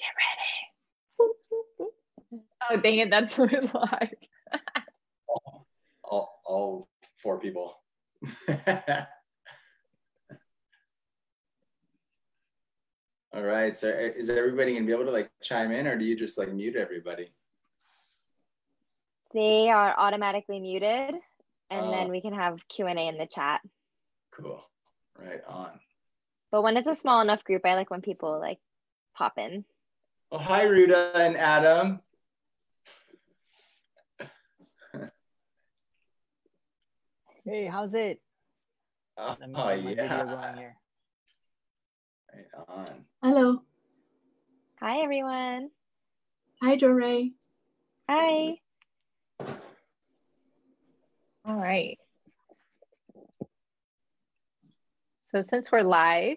Get ready. oh, dang it. That's live. all, all, all four people. all right. So is everybody going to be able to like chime in or do you just like mute everybody? They are automatically muted and then oh. we can have Q&A in the chat. Cool. Right on. But when it's a small enough group, I like when people like pop in. Oh, hi, Ruda and Adam. hey, how's it? Oh, oh yeah. Right on. Hello. Hi, everyone. Hi, Doorae. Hi. All right. So since we're live,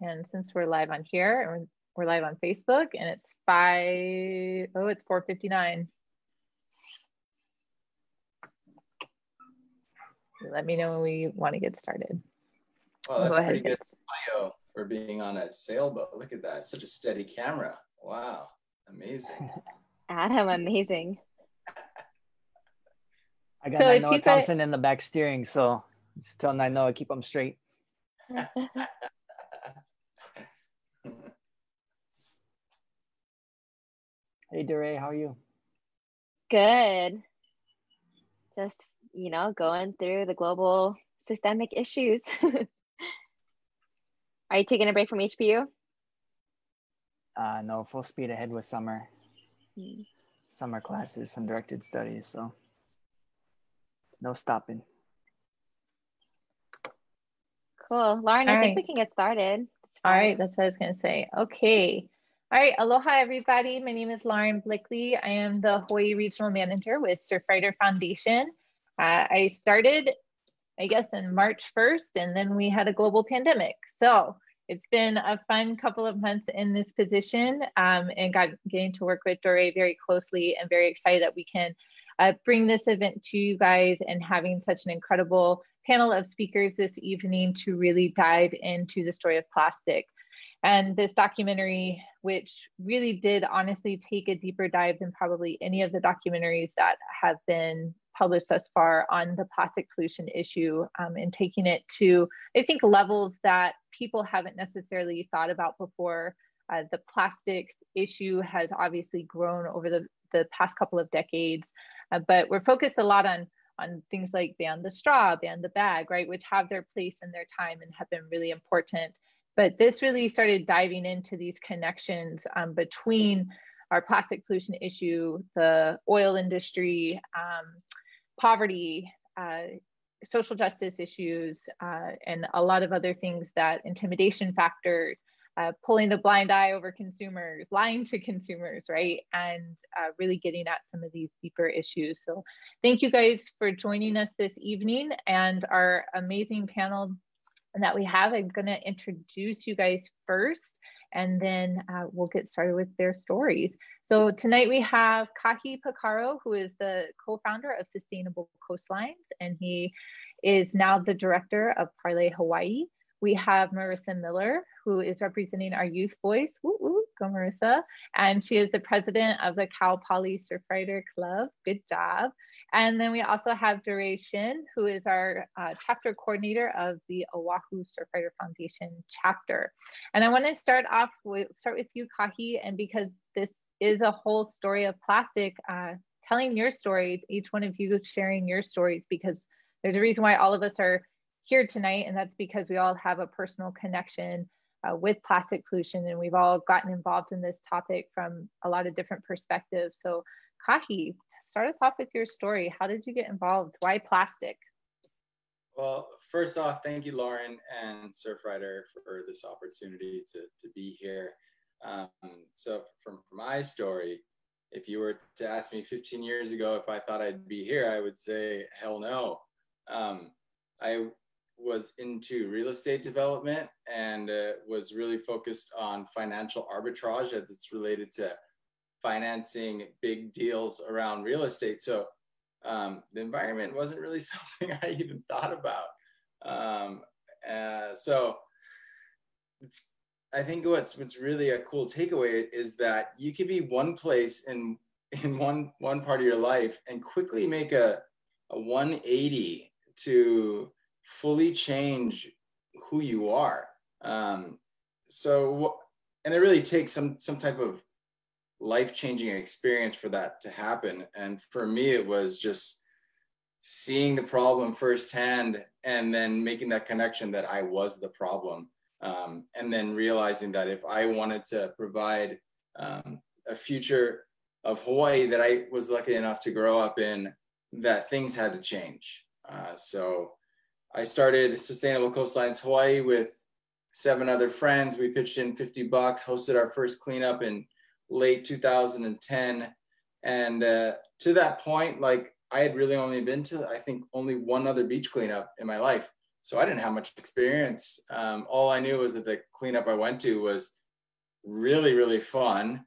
and since we're live on here, and we're live on Facebook, and it's five, oh, it's 4.59. Let me know when we want to get started. Oh, that's pretty good audio for being on a sailboat. Look at that. Such a steady camera. Wow. Amazing. Adam, amazing. I got so Noah Thompson in the back steering, so just tell Noah keep them straight. hey, Doorae, how are you? Good. Just, you know, going through the global systemic issues. are you taking a break from HPU? Uh, no, full speed ahead with summer. Mm. Summer classes, some directed studies, so no stopping. Cool. Lauren, All I right. think we can get started. All right, that's what I was going to say. Okay. All right, aloha everybody. My name is Lauren Blickley. I am the Hawaii Regional Manager with Surfrider Foundation. Uh, I started, I guess, in March 1st, and then we had a global pandemic. So it's been a fun couple of months in this position um, and got getting to work with Doorae very closely and very excited that we can uh, bring this event to you guys and having such an incredible panel of speakers this evening to really dive into the story of plastic. And this documentary, which really did honestly take a deeper dive than probably any of the documentaries that have been published thus far on the plastic pollution issue um, and taking it to, I think, levels that people haven't necessarily thought about before. Uh, the plastics issue has obviously grown over the, the past couple of decades, uh, but we're focused a lot on on things like ban the straw, ban the bag, right, which have their place and their time and have been really important. But this really started diving into these connections um, between our plastic pollution issue, the oil industry, um, poverty, uh, social justice issues, uh, and a lot of other things that intimidation factors, uh, pulling the blind eye over consumers, lying to consumers, right? And uh, really getting at some of these deeper issues. So thank you guys for joining us this evening and our amazing panel that we have. I'm gonna introduce you guys first and then uh, we'll get started with their stories. So tonight we have Kahi Pacarro, who is the co-founder of Sustainable Coastlines, and he is now the director of Parley Hawaii we have Marissa Miller, who is representing our youth voice. Woo, woo, go Marissa. And she is the president of the Cal Poly Surfrider Club. Good job. And then we also have Shin, who is our uh, chapter coordinator of the Oahu Surfrider Foundation chapter. And I want to start off with start with you, Kahi, and because this is a whole story of plastic, uh, telling your story, each one of you sharing your stories, because there's a reason why all of us are here tonight, and that's because we all have a personal connection uh, with plastic pollution, and we've all gotten involved in this topic from a lot of different perspectives. So, Kahi, start us off with your story. How did you get involved? Why plastic? Well, first off, thank you, Lauren and Surfrider, for this opportunity to, to be here. Um, so, from, my story, if you were to ask me 15 years ago if I thought I'd be here, I would say, hell no. Um, I was into real estate development and uh, was really focused on financial arbitrage as it's related to financing big deals around real estate. So um, the environment wasn't really something I even thought about. Um, uh, so I think what's what's really a cool takeaway is that you could be one place in in one one part of your life and quickly make a a 180 to fully change who you are. Um, so, and it really takes some some type of life changing experience for that to happen. And for me, it was just seeing the problem firsthand and then making that connection that I was the problem. Um, and then realizing that if I wanted to provide um, a future of Hawaii that I was lucky enough to grow up in, that things had to change. Uh, so I started Sustainable Coastlines Hawaii with seven other friends. We pitched in 50 bucks, hosted our first cleanup in late 2010. And uh, to that point, like I had really only been to, I think, only one other beach cleanup in my life. So I didn't have much experience. Um, all I knew was that the cleanup I went to was really, really fun.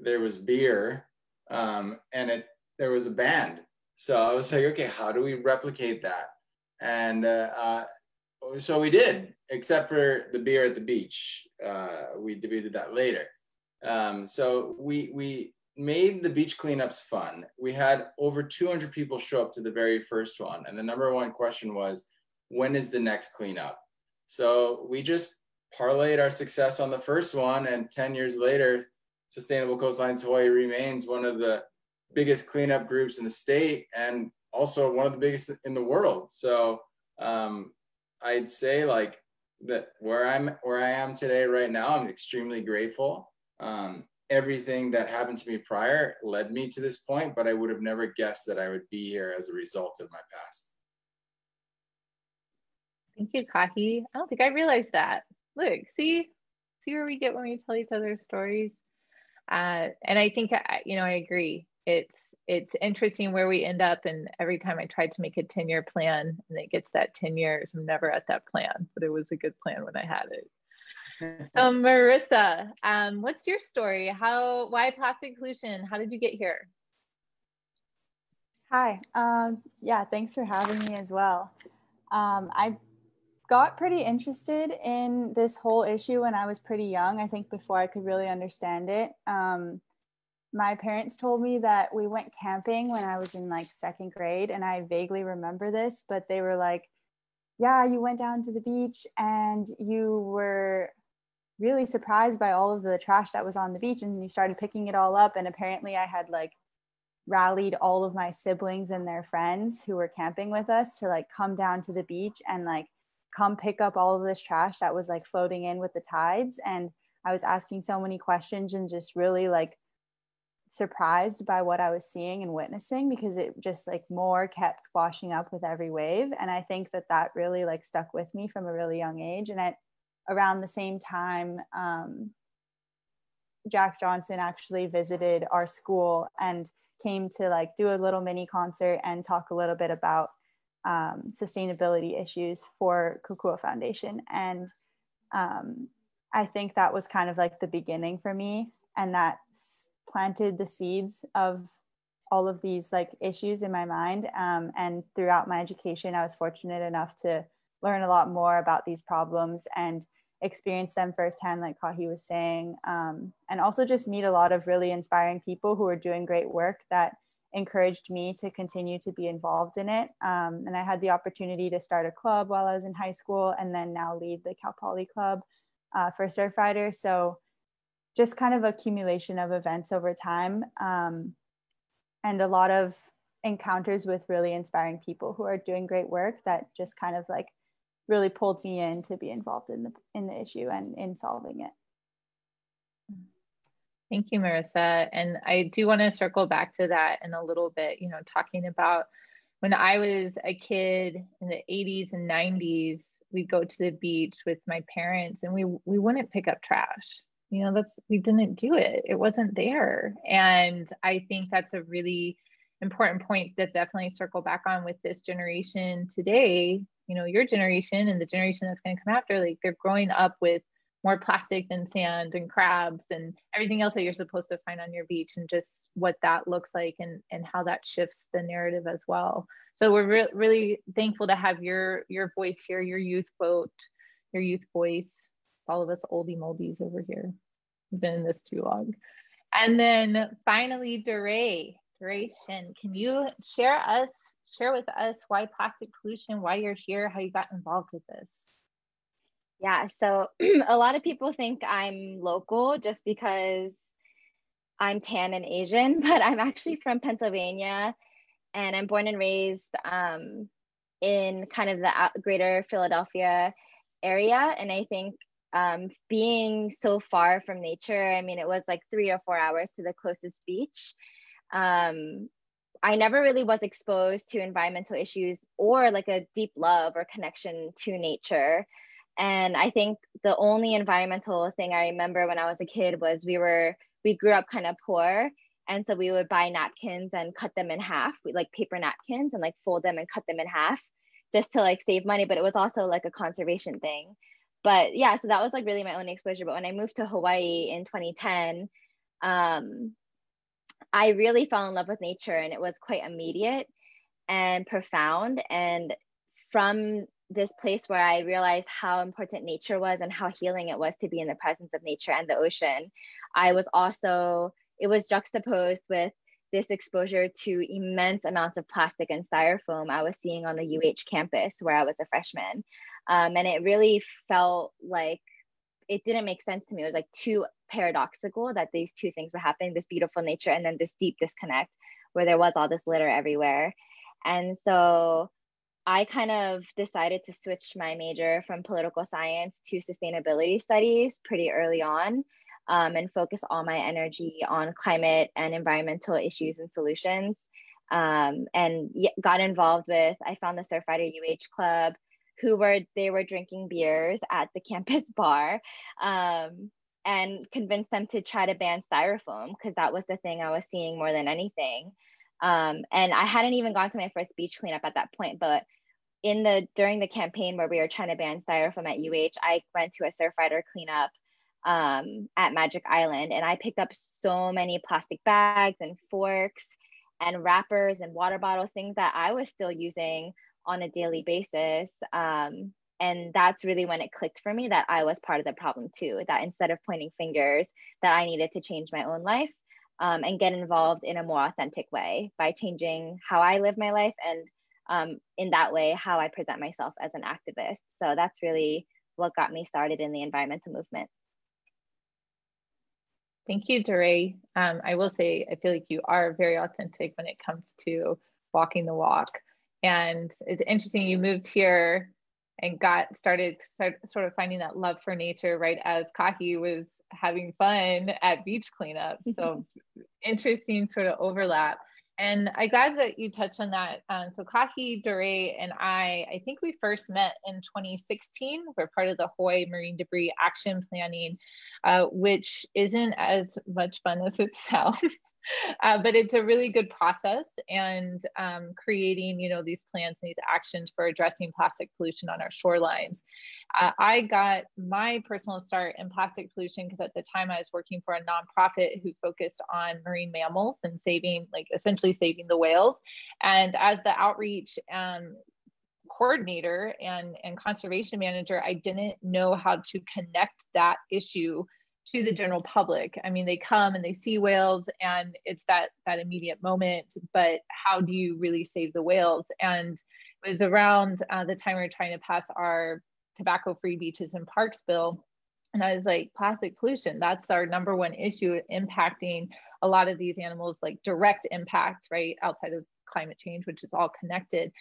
There was beer um, and it there was a band. So I was like, okay, how do we replicate that? And uh, uh, so we did, except for the beer at the beach. Uh, we, debated that later. Um, so we we made the beach cleanups fun. We had over 200 people show up to the very first one, and the number one question was, when is the next cleanup? So we just parlayed our success on the first one, and 10 years later, Sustainable Coastlines Hawaii remains one of the biggest cleanup groups in the state and also one of the biggest in the world. So um, I'd say like that where I'm where I am today right now, I'm extremely grateful. Um, everything that happened to me prior led me to this point, but I would have never guessed that I would be here as a result of my past. Thank you, Kahi. I don't think I realized that. Look, see, see where we get when we tell each other stories. Uh, and I think, you know, I agree. It's it's interesting where we end up, and every time I tried to make a ten year plan, and it gets that ten years, I'm never at that plan, but it was a good plan when I had it. So Marissa, um, what's your story? How why plastic pollution? How did you get here? Hi. Um, yeah, thanks for having me as well. Um, I got pretty interested in this whole issue when I was pretty young. I think before I could really understand it. Um, my parents told me that we went camping when I was in like second grade, and I vaguely remember this, but they were like, Yeah, you went down to the beach and you were really surprised by all of the trash that was on the beach, and you started picking it all up. And apparently, I had like rallied all of my siblings and their friends who were camping with us to like come down to the beach and like come pick up all of this trash that was like floating in with the tides and i was asking so many questions and just really like surprised by what i was seeing and witnessing because it just like more kept washing up with every wave and i think that that really like stuck with me from a really young age and at around the same time um, jack johnson actually visited our school and came to like do a little mini concert and talk a little bit about um, sustainability issues for Kokua Foundation. And um, I think that was kind of like the beginning for me, and that planted the seeds of all of these like issues in my mind. Um, and throughout my education, I was fortunate enough to learn a lot more about these problems and experience them firsthand, like Kahi was saying, um, and also just meet a lot of really inspiring people who are doing great work that encouraged me to continue to be involved in it. Um, and I had the opportunity to start a club while I was in high school and then now lead the Cal Poly Club uh, for Surfrider. So just kind of accumulation of events over time um, and a lot of encounters with really inspiring people who are doing great work that just kind of like really pulled me in to be involved in the in the issue and in solving it. Thank you, Marissa. And I do want to circle back to that in a little bit, you know, talking about when I was a kid in the 80s and 90s, we'd go to the beach with my parents and we we wouldn't pick up trash. You know, that's we didn't do it. It wasn't there. And I think that's a really important point that definitely circle back on with this generation today, you know, your generation and the generation that's going to come after, like they're growing up with more plastic than sand and crabs and everything else that you're supposed to find on your beach and just what that looks like and and how that shifts the narrative as well so we're re- really thankful to have your your voice here your youth vote your youth voice all of us oldie moldies over here. We've been in this too long. And then finally, Doorae, duration. Can you share us, share with us why plastic pollution, why you're here, how you got involved with this? Yeah, so a lot of people think I'm local just because I'm tan and Asian, but I'm actually from Pennsylvania and I'm born and raised um, in kind of the greater Philadelphia area. And I think um, being so far from nature, I mean, it was like three or four hours to the closest beach. Um, I never really was exposed to environmental issues or like a deep love or connection to nature. And I think the only environmental thing I remember when I was a kid was we were, we grew up kind of poor. And so we would buy napkins and cut them in half, we, like paper napkins and like fold them and cut them in half just to like save money. But it was also like a conservation thing but yeah, so that was like really my only exposure. But when I moved to Hawaii in 2010, um, I really fell in love with nature and it was quite immediate and profound. And from this place where I realized how important nature was and how healing it was to be in the presence of nature and the ocean, I was also, it was juxtaposed with this exposure to immense amounts of plastic and styrofoam I was seeing on the UH campus where I was a freshman. Um, and it really felt like it didn't make sense to me. It was like too paradoxical that these two things were happening this beautiful nature and then this deep disconnect where there was all this litter everywhere. And so I kind of decided to switch my major from political science to sustainability studies pretty early on um, and focus all my energy on climate and environmental issues and solutions. Um, and got involved with, I found the Surfrider UH Club, who were, they were drinking beers at the campus bar. Um, and convinced them to try to ban styrofoam because that was the thing I was seeing more than anything. Um, and I hadn't even gone to my first beach cleanup at that point, but in the during the campaign where we were trying to ban styrofoam at UH, I went to a Surfrider cleanup um, at Magic Island, and I picked up so many plastic bags and forks and wrappers and water bottles, things that I was still using on a daily basis. Um, and that's really when it clicked for me that I was part of the problem too. That instead of pointing fingers, that I needed to change my own life um, and get involved in a more authentic way by changing how I live my life and um, in that way how I present myself as an activist. So that's really what got me started in the environmental movement. Thank you, Doorae. Um, I will say, I feel like you are very authentic when it comes to walking the walk. And it's interesting, you moved here and got started start, sort of finding that love for nature right as Kahi was having fun at beach cleanup. So interesting sort of overlap. And I'm glad that you touched on that. Um, so Kahi, Doorae, and I, I think we first met in 2016. We're part of the Hawaii Marine Debris Action Planning, uh, which isn't as much fun as it sounds. Uh, but it's a really good process and um, creating you know these plans and these actions for addressing plastic pollution on our shorelines. Uh, i got my personal start in plastic pollution because at the time i was working for a nonprofit who focused on marine mammals and saving like essentially saving the whales. And as the outreach um, coordinator and, and conservation manager i didn't know how to connect that issue to the general public. I mean, they come and they see whales and it's that that immediate moment, but how do you really save the whales? And it was around uh, the time we were trying to pass our tobacco-free beaches and parks bill. And I was like, plastic pollution, that's our number one issue impacting a lot of these animals, like direct impact, right? Outside of climate change, which is all connected.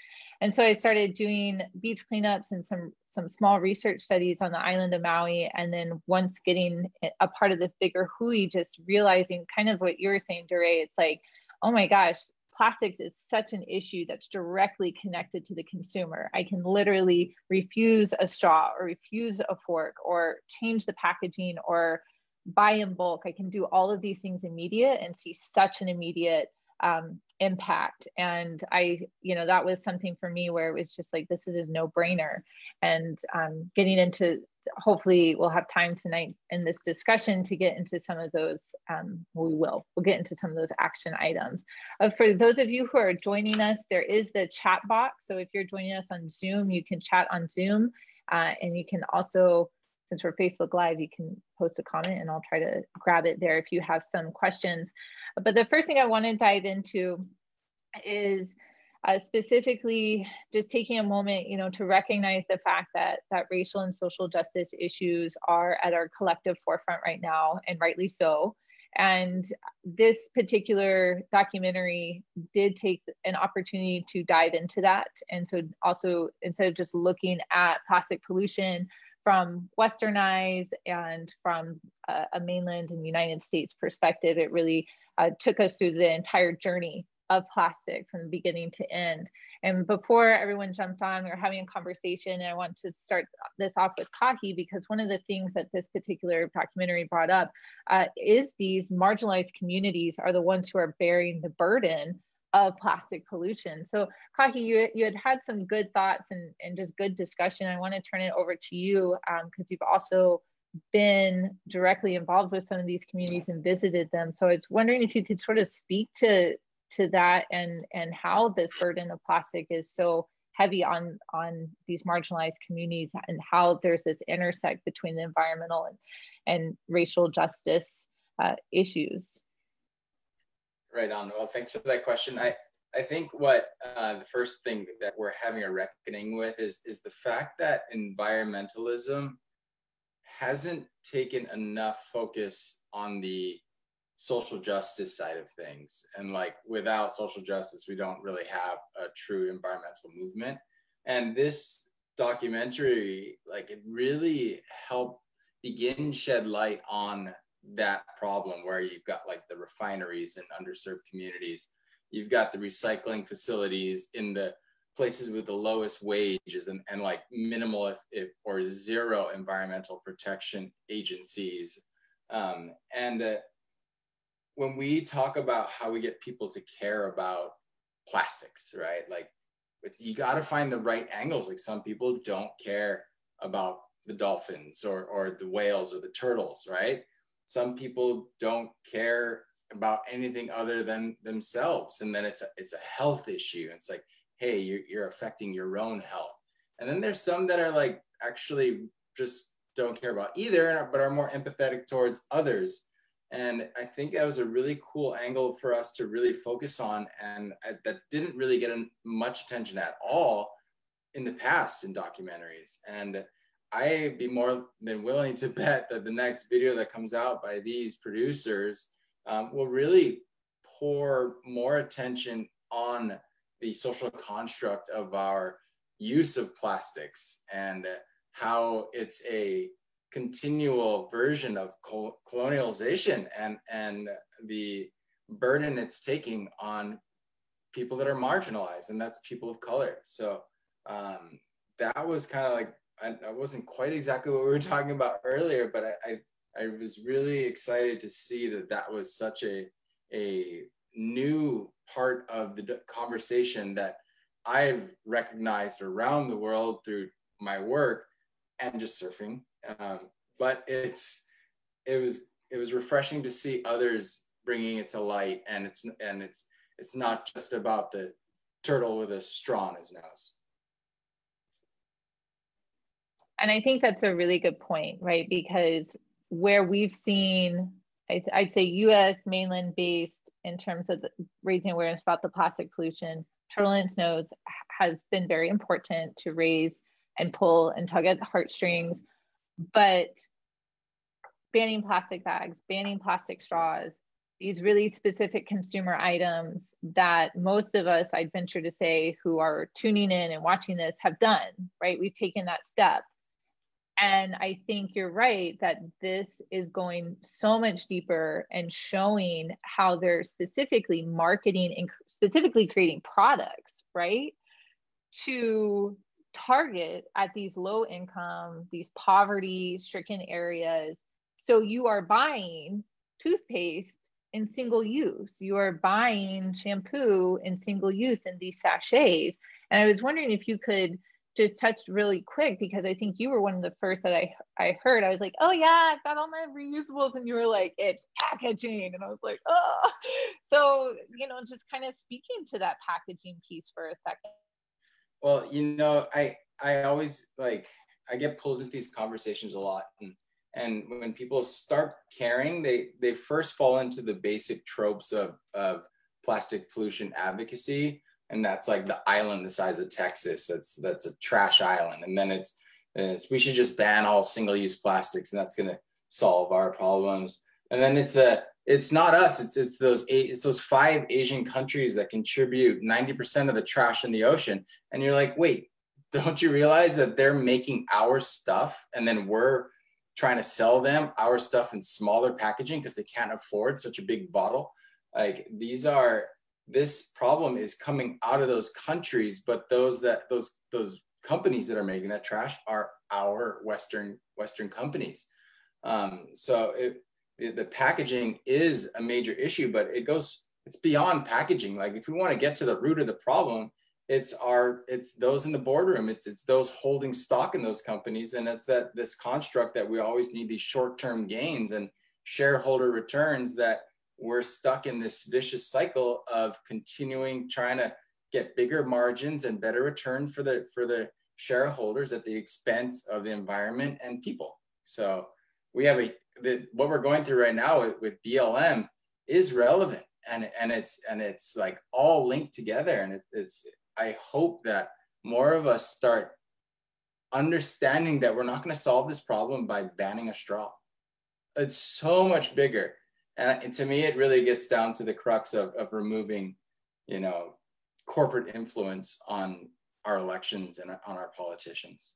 And so I started doing beach cleanups and some some small research studies on the island of Maui. And then once getting a part of this bigger hui, just realizing kind of what you were saying, Doorae, it's like, oh my gosh, plastics is such an issue that's directly connected to the consumer. I can literally refuse a straw or refuse a fork or change the packaging or buy in bulk. I can do all of these things immediate and see such an immediate um, impact. And i you know that was something for me where it was just like this is a no brainer and um, getting into hopefully we'll have time tonight in this discussion to get into some of those um, we will we'll get into some of those action items. Uh, for those of you who are joining us there is the chat box. So if you're joining us on zoom you can chat on zoom uh, and you can also since we're Facebook Live, you can post a comment and I'll try to grab it there if you have some questions. But the first thing I want to dive into is uh, specifically just taking a moment, you know, to recognize the fact that that racial and social justice issues are at our collective forefront right now, and rightly so. And this particular documentary did take an opportunity to dive into that. And so, also, instead of just looking at plastic pollution from Western eyes and from a, mainland and United States perspective, it really uh, took us through the entire journey of plastic from beginning to end. And before everyone jumped on, we were having a conversation, and I want to start this off with Kahi because one of the things that this particular documentary brought up uh, is these marginalized communities are the ones who are bearing the burden of plastic pollution. So, Kahi, you, you had had some good thoughts and, and just good discussion. I want to turn it over to you because um, you've also been directly involved with some of these communities and visited them. So I was wondering if you could sort of speak to to that and and how this burden of plastic is so heavy on on these marginalized communities and how there's this intersect between the environmental and and racial justice uh, issues right on well thanks for that question i i think what uh, the first thing that we're having a reckoning with is is the fact that environmentalism hasn't taken enough focus on the social justice side of things. And like without social justice, we don't really have a true environmental movement. And this documentary, like it really helped begin shed light on that problem where you've got like the refineries in underserved communities. You've got the recycling facilities in the places with the lowest wages and, and like minimal if, if or zero environmental protection agencies. Um, and uh, when we talk about how we get people to care about plastics, right? Like, you got to find the right angles. Like, some people don't care about the dolphins or, or the whales or the turtles, right? Some people don't care about anything other than themselves. And then it's a, it's a health issue. It's like, hey, you're, you're affecting your own health. And then there's some that are like, actually just don't care about either, but are more empathetic towards others and I think that was a really cool angle for us to really focus on, and I, that didn't really get much attention at all in the past in documentaries. And I'd be more than willing to bet that the next video that comes out by these producers um, will really pour more attention on the social construct of our use of plastics and how it's a continual version of colonialization and and the burden it's taking on people that are marginalized and that's people of color. So um, that was kind of like I, I, wasn't quite exactly what we were talking about earlier but I, I, I was really excited to see that that was such a a new part of the conversation that I've recognized around the world through my work and just surfing um, but it's it was it was refreshing to see others bringing it to light, and it's and it's it's not just about the turtle with a straw in his nose. And I think that's a really good point, right? Because where we've seen, I'd say US mainland based in terms of raising awareness about the plastic pollution, its nose has been very important to raise and pull and tug at heartstrings but banning plastic bags, banning plastic straws, these really specific consumer items that most of us, I'd venture to say, who are tuning in and watching this have done, right? We've taken that step. And I think you're right that this is going so much deeper and showing how they're specifically marketing and specifically creating products, right? To target at these low income, these poverty stricken areas. So you are buying toothpaste in single use, you are buying shampoo in single use in these sachets. And I was wondering if you could just touched really quick because I think you were one of the first that I I heard. I was like, oh yeah, I've got all my reusables, and you were like, it's packaging, and I was like, oh. So you know, just kind of speaking to that packaging piece for a second. Well, you know, I I always like I get pulled into these conversations a lot, and and when people start caring, they they first fall into the basic tropes of of plastic pollution advocacy, and that's like the island the size of Texas. That's that's a trash island, and then it's, it's we should just ban all single use plastics, and that's gonna solve our problems. And then it's the it's not us. It's it's those eight, it's those five Asian countries that contribute 90% of the trash in the ocean. And you're like, wait, don't you realize that they're making our stuff and then we're trying to sell them our stuff in smaller packaging because they can't afford such a big bottle? Like these are this problem is coming out of those countries, but those that those those companies that are making that trash are our Western Western companies. Um, so it, the, the packaging is a major issue, but it goes, it's beyond packaging. Like if we want to get to the root of the problem, it's our, it's those in the boardroom. It's, it's those holding stock in those companies. And it's that this construct that we always need these short-term gains and shareholder returns that we're stuck in this vicious cycle of continuing trying to get bigger margins and better return for the, for the shareholders at the expense of the environment and people. So we have a the, what we're going through right now with, with BLM is relevant and and it's and it's like all linked together and it, it's I hope that more of us start understanding that we're not going to solve this problem by banning a straw. It's so much bigger. And, and to me, it really gets down to the crux of, of removing, you know, corporate influence on our elections and on our politicians.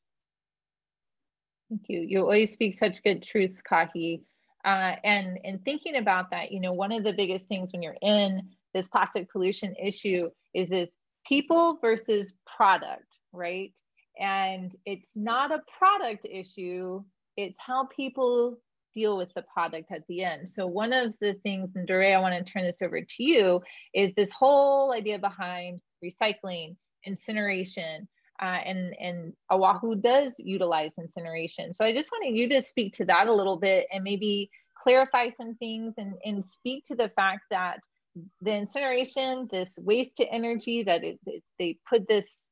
Thank you. You always speak such good truths, Kahi. Uh, and in thinking about that, you know, one of the biggest things when you're in this plastic pollution issue is this people versus product, right? And it's not a product issue, it's how people deal with the product at the end. So one of the things, and Doorae, I want to turn this over to you, is this whole idea behind recycling, incineration, uh, and and Oahu does utilize incineration. So I just wanted you to speak to that a little bit and maybe clarify some things and, and speak to the fact that the incineration, this waste to energy, that it, it, they put this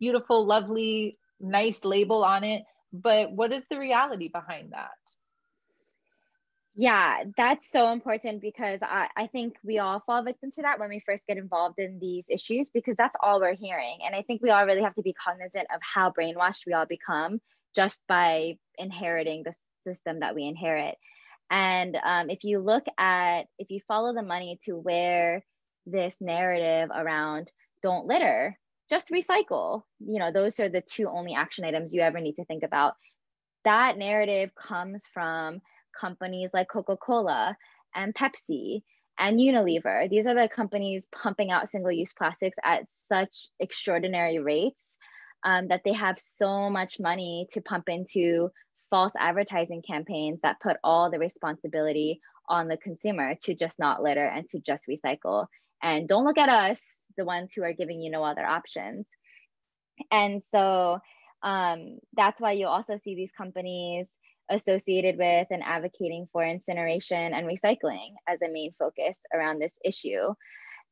beautiful, lovely, nice label on it, but what is the reality behind that? Yeah, that's so important because I, I think we all fall victim to that when we first get involved in these issues because that's all we're hearing. And I think we all really have to be cognizant of how brainwashed we all become just by inheriting the system that we inherit. And um, if you look at, if you follow the money to where this narrative around don't litter, just recycle, you know, those are the two only action items you ever need to think about. That narrative comes from companies like Coca Cola and Pepsi and Unilever. These are the companies pumping out single use plastics at such extraordinary rates um, that they have so much money to pump into false advertising campaigns that put all the responsibility on the consumer to just not litter and to just recycle. And don't look at us, the ones who are giving you no other options. And so um, that's why you also see these companies associated with and advocating for incineration and recycling as a main focus around this issue.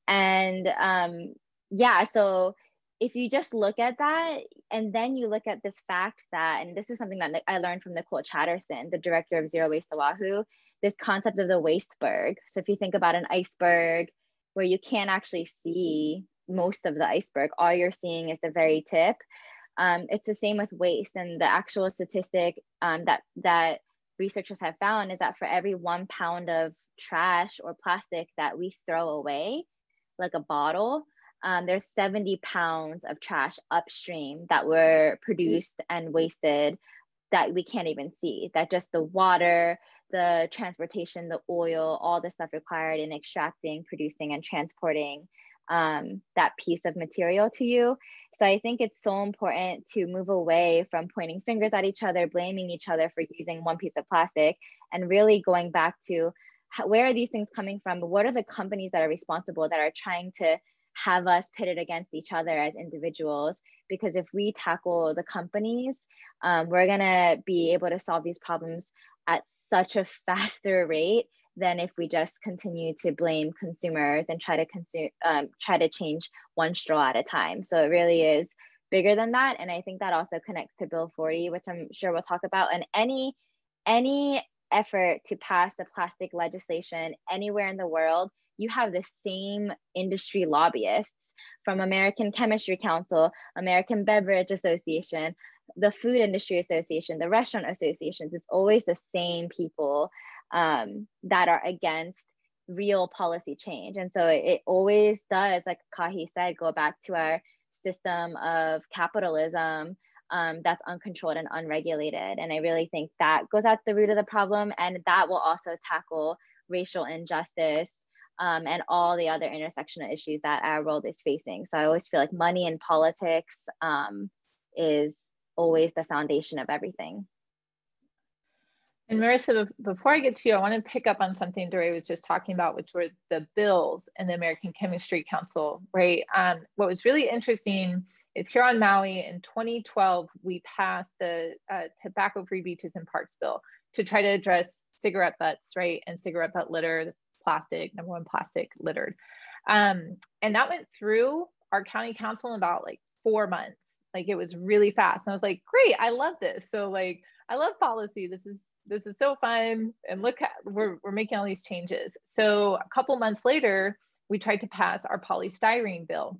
And um, yeah, so if you just look at that and then you look at this fact that, and this is something that I learned from Nicole Chatterson, the director of Zero Waste Oahu, this concept of the wasteberg. So if you think about an iceberg where you can't actually see most of the iceberg, all you're seeing is the very tip. Um, it's the same with waste, and the actual statistic um, that that researchers have found is that for every one pound of trash or plastic that we throw away, like a bottle, um, there's 70 pounds of trash upstream that were produced and wasted that we can't even see. That just the water, the transportation, the oil, all the stuff required in extracting, producing, and transporting um, that piece of material to you. So I think it's so important to move away from pointing fingers at each other, blaming each other for using one piece of plastic, and really going back to where are these things coming from? What are the companies that are responsible that are trying to have us pitted against each other as individuals? Because if we tackle the companies, um, we're gonna be able to solve these problems at such a faster rate than if we just continue to blame consumers and try to consume um, try to change one straw at a time so it really is bigger than that. And I think that also connects to Bill 40, which I'm sure we'll talk about. And any any effort to pass the plastic legislation anywhere in the world, you have the same industry lobbyists from American Chemistry Council, American Beverage Association, the Food Industry Association, the Restaurant Associations. It's always the same people um, that are against real policy change. And so it, it always does, like Kahi said, go back to our system of capitalism um, that's uncontrolled and unregulated. And I really think that goes at the root of the problem. And that will also tackle racial injustice um, and all the other intersectional issues that our world is facing. So I always feel like money and politics um, is always the foundation of everything. And Marissa, before I get to you, I want to pick up on something Doorae was just talking about, which were the bills and the American Chemistry Council, right? Um, what was really interesting is here on Maui in 2012, we passed the uh, Tobacco Free Beaches and Parks Bill to try to address cigarette butts, right? And cigarette butt litter, plastic, number one, plastic littered. Um, and that went through our county council in about like four months. Like it was really fast. And I was like, great, I love this. So like, I love policy. This is this is so fun. And look, we're we're making all these changes. So a couple months later, we tried to pass our polystyrene bill,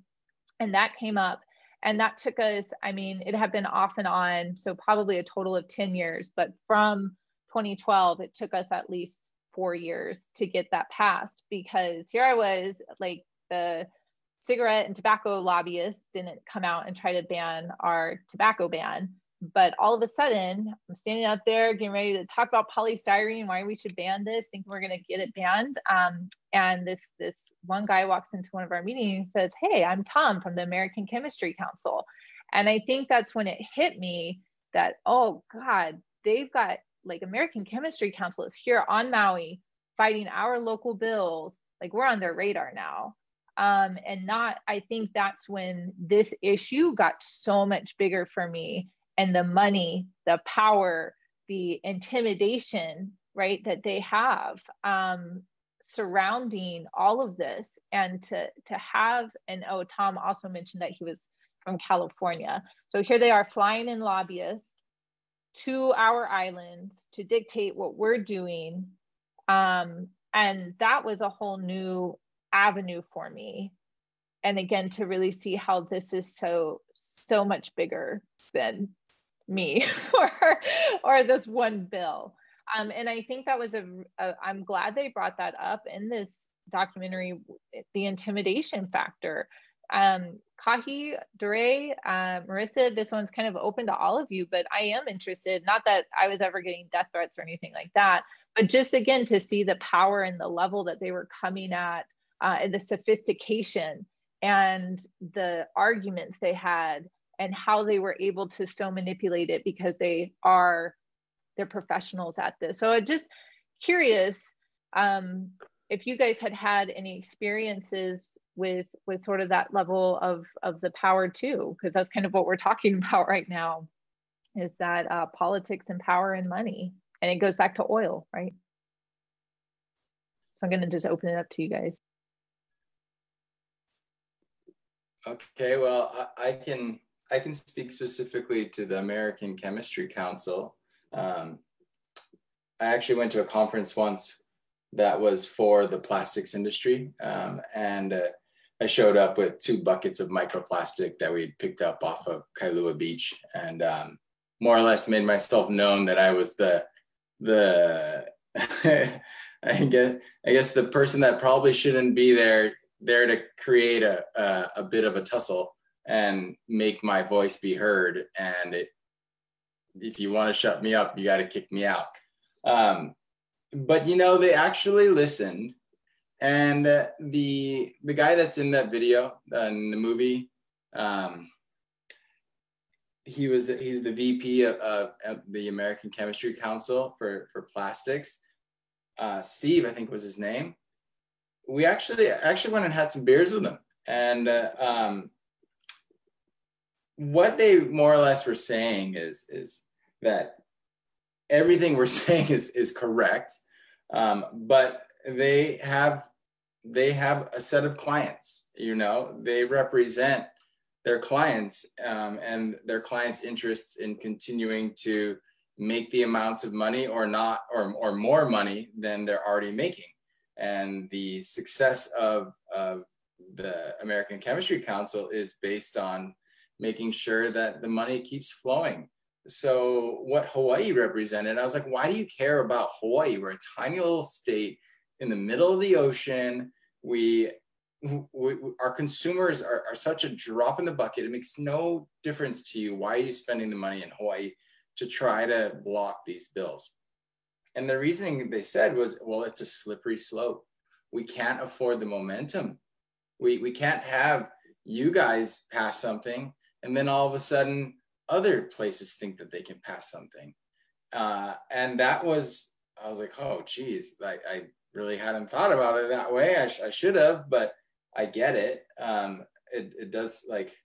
and that came up. And that took us, I mean, it had been off and on, so probably a total of 10 years. But from 2012, it took us at least four years to get that passed because here I was like the cigarette and tobacco lobbyists didn't come out and try to ban our tobacco ban. But all of a sudden, I'm standing up there getting ready to talk about polystyrene, why we should ban this, think we're going to get it banned. Um, and this this one guy walks into one of our meetings and says, "Hey, I'm Tom from the American Chemistry Council," and I think that's when it hit me that oh God, they've got like American Chemistry Council is here on Maui fighting our local bills. Like we're on their radar now. Um, and not, I think that's when this issue got so much bigger for me and the money, the power, the intimidation, right, that they have um, surrounding all of this. And to, to have, and oh, Tom also mentioned that he was from California. So here they are flying in lobbyists to our islands to dictate what we're doing. Um, and that was a whole new avenue for me. And again, to really see how this is so, so much bigger than me or, or this one bill. Um, and I think that was a, a, I'm glad they brought that up in this documentary, the intimidation factor um, Kahi, Doorae, uh, Marissa, this one's kind of open to all of you, but I am interested, not that I was ever getting death threats or anything like that, but just again to see the power and the level that they were coming at uh, and the sophistication and the arguments they had and how they were able to so manipulate it because they are they're professionals at this. So i'm just curious um, if you guys had had any experiences with with sort of that level of of the power too because that's kind of what we're talking about right now is that uh, politics and power and money and it goes back to oil right so i'm going to just open it up to you guys okay well I, I can i can speak specifically to the american chemistry council. Um, i actually went to a conference once that was for the plastics industry um, and uh, I showed up with two buckets of microplastic that we'd picked up off of Kailua Beach, and um, more or less made myself known that I was the the I guess I guess the person that probably shouldn't be there there to create a a, a bit of a tussle and make my voice be heard. And it, if you want to shut me up, you got to kick me out. Um, but you know, they actually listened and uh, the the guy that's in that video uh, in the movie um, he was he's the VP of, of, the American Chemistry Council for for plastics. Uh, Steve, I think was his name. We actually actually went and had some beers with him, and uh, um, what they more or less were saying is is that everything we're saying is is correct, um, but they have they have a set of clients you know? They represent their clients um, and their clients' interests in continuing to make the amounts of money or not or, or more money than they're already making. And the success of, of the american chemistry council is based on making sure that the money keeps flowing so what hawaii represented i was like why do you care about hawaii we're a tiny little state in the middle of the ocean we we, our consumers are, are such a drop in the bucket. It makes no difference to you. Why are you spending the money in Hawaii to try to block these bills? And the reasoning they said was, well, it's a slippery slope. We can't afford the momentum. We, we can't have you guys pass something and then all of a sudden other places think that they can pass something. Uh, and that was, I was like, oh, geez, I, I really hadn't thought about it that way. I, sh- I should have, but I get it. Um, it, it does like,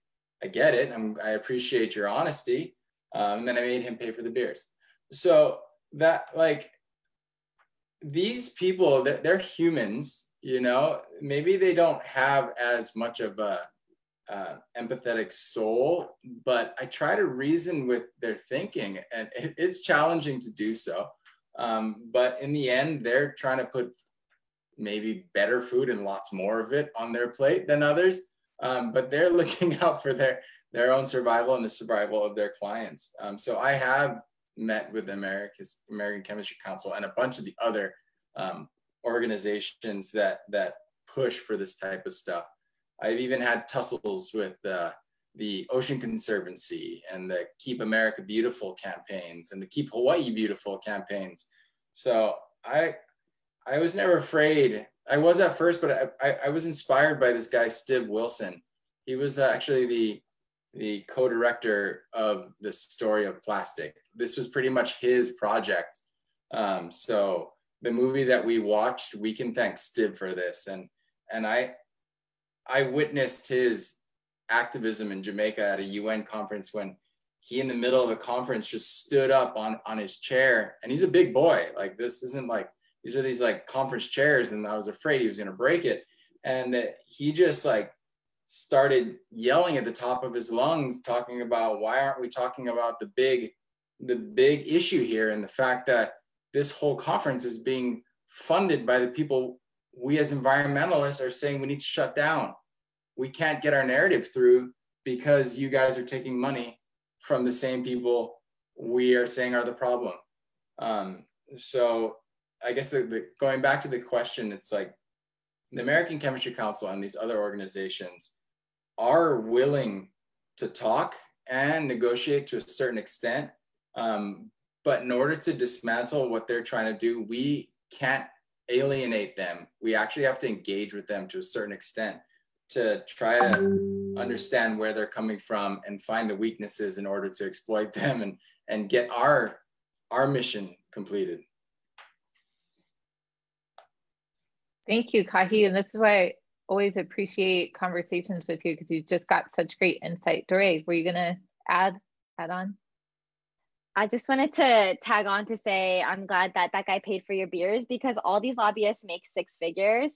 I get it. I'm, I appreciate your honesty. Um, and then I made him pay for the beers. So that like these people, they're, they're humans, you know, maybe they don't have as much of a, uh, empathetic soul, but I try to reason with their thinking, and it, it's challenging to do so. Um, but in the end, they're trying to put maybe better food and lots more of it on their plate than others. Um, but they're looking out for their their own survival and the survival of their clients. Um, so I have met with the America's American Chemistry Council and a bunch of the other um, organizations that that push for this type of stuff. I've even had tussles with uh, the Ocean Conservancy and the Keep America Beautiful campaigns and the Keep Hawaii Beautiful campaigns. So I I was never afraid. I was at first, but I, I, I was inspired by this guy, Stiv Wilson. He was actually the the co-director of the story of plastic. This was pretty much his project. Um, so the movie that we watched, we can thank Stib for this. And and I I witnessed his activism in Jamaica at a UN conference when he in the middle of a conference just stood up on on his chair. And he's a big boy. Like this isn't like these are these like conference chairs and i was afraid he was going to break it. And he just like started yelling at the top of his lungs talking about why aren't we talking about the big the big issue here? And the fact that this whole conference is being funded by the people we as environmentalists are saying we need to shut down we can't get our narrative through because you guys are taking money from the same people we are saying are the problem um, so I guess the, the, going back to the question, it's like the American Chemistry Council and these other organizations are willing to talk and negotiate to a certain extent. Um, but in order to dismantle what they're trying to do, we can't alienate them. We actually have to engage with them to a certain extent to try to understand where they're coming from and find the weaknesses in order to exploit them and, and get our, our mission completed. Thank you, Kahi. And this is why I always appreciate conversations with you because you just got such great insight. Doorae, were you gonna add add on? I just wanted to tag on to say I'm glad that that guy paid for your beers because all these lobbyists make six figures.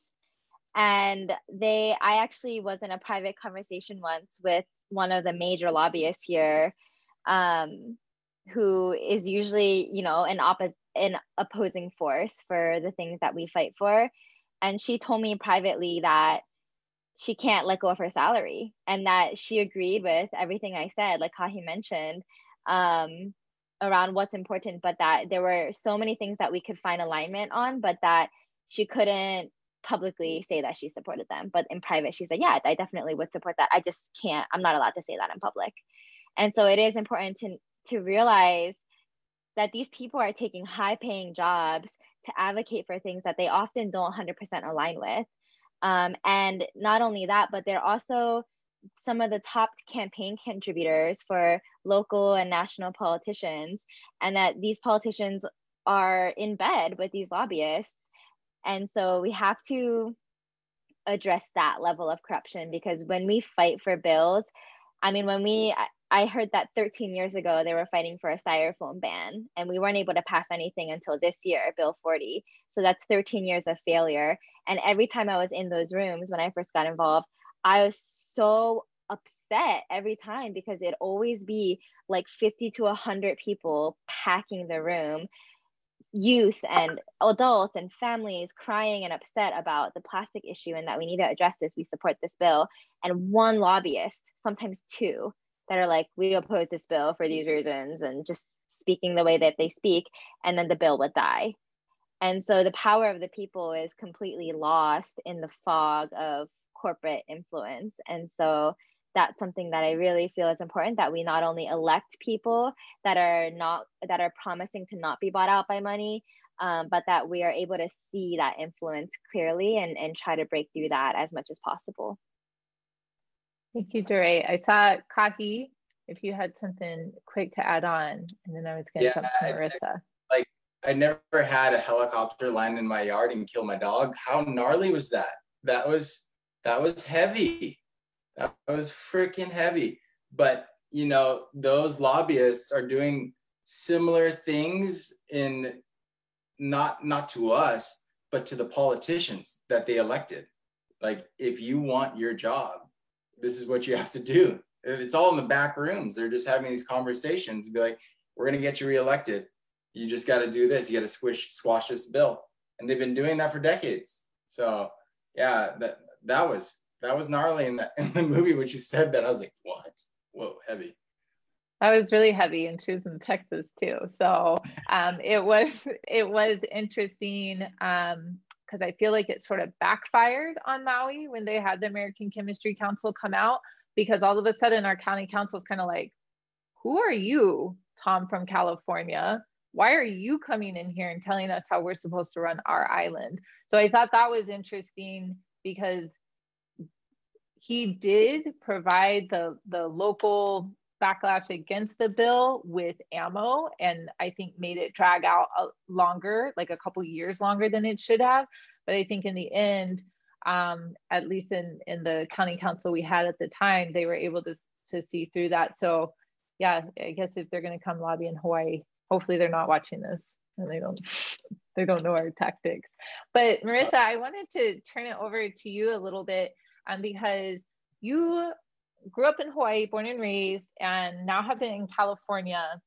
And they, I actually was in a private conversation once with one of the major lobbyists here, um, who is usually, you know, an opposite, an opposing force for the things that we fight for and she told me privately that she can't let go of her salary and that she agreed with everything I said, like Kahi mentioned, um, around what's important, but that there were so many things that we could find alignment on, but that she couldn't publicly say that she supported them. But in private, she said, Yeah, I definitely would support that. I just can't, I'm not allowed to say that in public. And so it is important to to realize that these people are taking high paying jobs to advocate for things that they often don't 100% align with. Um, and not only that, but they're also some of the top campaign contributors for local and national politicians, and that these politicians are in bed with these lobbyists. And so we have to address that level of corruption because when we fight for bills, I mean, when we, I heard that 13 years ago they were fighting for a styrofoam ban, and we weren't able to pass anything until this year, Bill 40. So that's 13 years of failure. And every time I was in those rooms when I first got involved, I was so upset every time because it'd always be like 50 to 100 people packing the room youth and adults and families crying and upset about the plastic issue and that we need to address this we support this bill and one lobbyist sometimes two that are like we oppose this bill for these reasons and just speaking the way that they speak and then the bill would die. And so the power of the people is completely lost in the fog of corporate influence and so that's something that I really feel is important that we not only elect people that are not that are promising to not be bought out by money, um, but that we are able to see that influence clearly and, and try to break through that as much as possible. Thank you, Doorae. I saw Kahi, if you had something quick to add on, and then I was going to yeah, jump to Marissa. I, like, I never had a helicopter land in my yard and kill my dog. How gnarly was that? That was that was heavy. That was freaking heavy. But you know, those lobbyists are doing similar things in not not to us, but to the politicians that they elected. Like if you want your job, this is what you have to do. It's all in the back rooms. They're just having these conversations and be like, we're gonna get you reelected. You just got to do this. You got to squish squash this bill. And they've been doing that for decades. So yeah, that that was that was gnarly in the in the movie when she said that. I was like, what? Whoa, heavy. That was really heavy, and she was in Texas too. So um, it was it was interesting because um, I feel like it sort of backfired on Maui when they had the American Chemistry Council come out because all of a sudden our county council is kind of like, who are you, Tom from California? Why are you coming in here and telling us how we're supposed to run our island? So I thought that was interesting because he did provide the the local backlash against the bill with ammo and i think made it drag out a longer like a couple years longer than it should have. But i think in the end um, at least in in the county council we had at the time they were able to to see through that. So yeah i guess if they're going to come lobby in hawaii hopefully they're not watching this and they don't they don't know our tactics but marissa i wanted to turn it over to you a little bit um, because you grew up in Hawaii, born and raised, and now have been in California.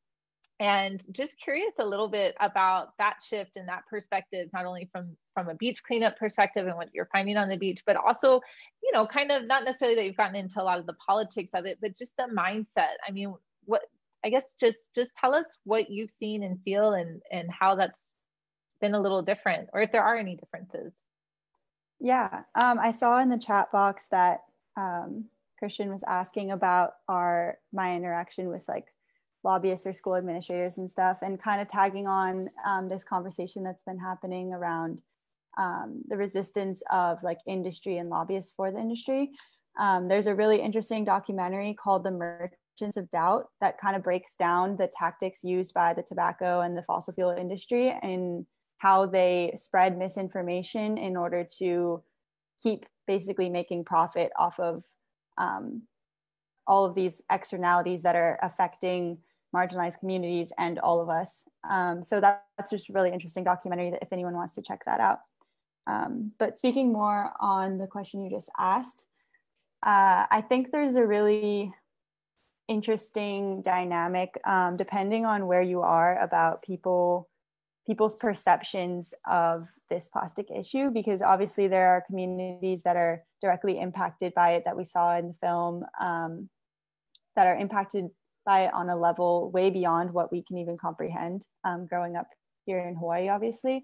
And just curious a little bit about that shift and that perspective, not only from from a beach cleanup perspective and what you're finding on the beach, but also, you know, kind of not necessarily that you've gotten into a lot of the politics of it, but just the mindset. I mean, what I guess just just tell us what you've seen and feel and and how that's been a little different, or if there are any differences. Yeah, um, I saw in the chat box that um, Christian was asking about our my interaction with like lobbyists or school administrators and stuff, and kind of tagging on um, this conversation that's been happening around um, the resistance of like industry and lobbyists for the industry. Um, there's a really interesting documentary called The Merchants of Doubt that kind of breaks down the tactics used by the tobacco and the fossil fuel industry and how they spread misinformation in order to keep basically making profit off of um, all of these externalities that are affecting marginalized communities and all of us. Um, so that, that's just a really interesting documentary that if anyone wants to check that out. Um, but speaking more on the question you just asked, uh, I think there's a really interesting dynamic um, depending on where you are about people people's perceptions of this plastic issue because obviously there are communities that are directly impacted by it that we saw in the film um, that are impacted by it on a level way beyond what we can even comprehend um, growing up here in Hawaii, obviously.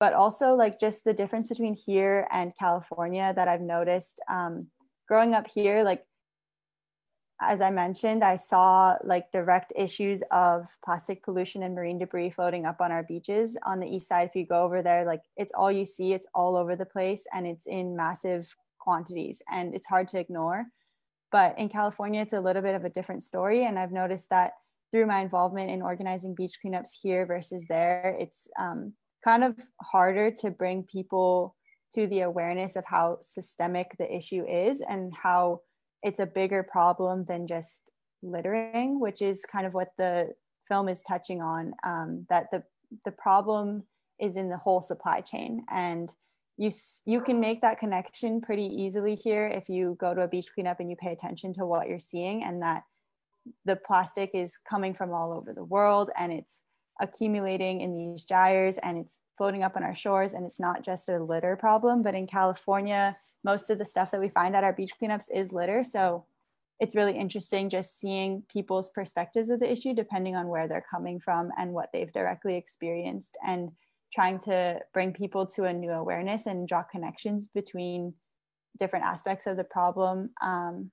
But also, like, just the difference between here and California that I've noticed um, growing up here, like, as I mentioned, I saw like direct issues of plastic pollution and marine debris floating up on our beaches on the east side. If you go over there, like it's all you see, it's all over the place and it's in massive quantities and it's hard to ignore. But in California, it's a little bit of a different story. And I've noticed that through my involvement in organizing beach cleanups here versus there, it's um, kind of harder to bring people to the awareness of how systemic the issue is and how it's a bigger problem than just littering, which is kind of what the film is touching on. Um, that the the problem is in the whole supply chain, and you you can make that connection pretty easily here if you go to a beach cleanup and you pay attention to what you're seeing and that the plastic is coming from all over the world and it's accumulating in these gyres and it's floating up on our shores and it's not just a litter problem but in california most of the stuff that we find at our beach cleanups is litter so it's really interesting just seeing people's perspectives of the issue depending on where they're coming from and what they've directly experienced and trying to bring people to a new awareness and draw connections between different aspects of the problem um,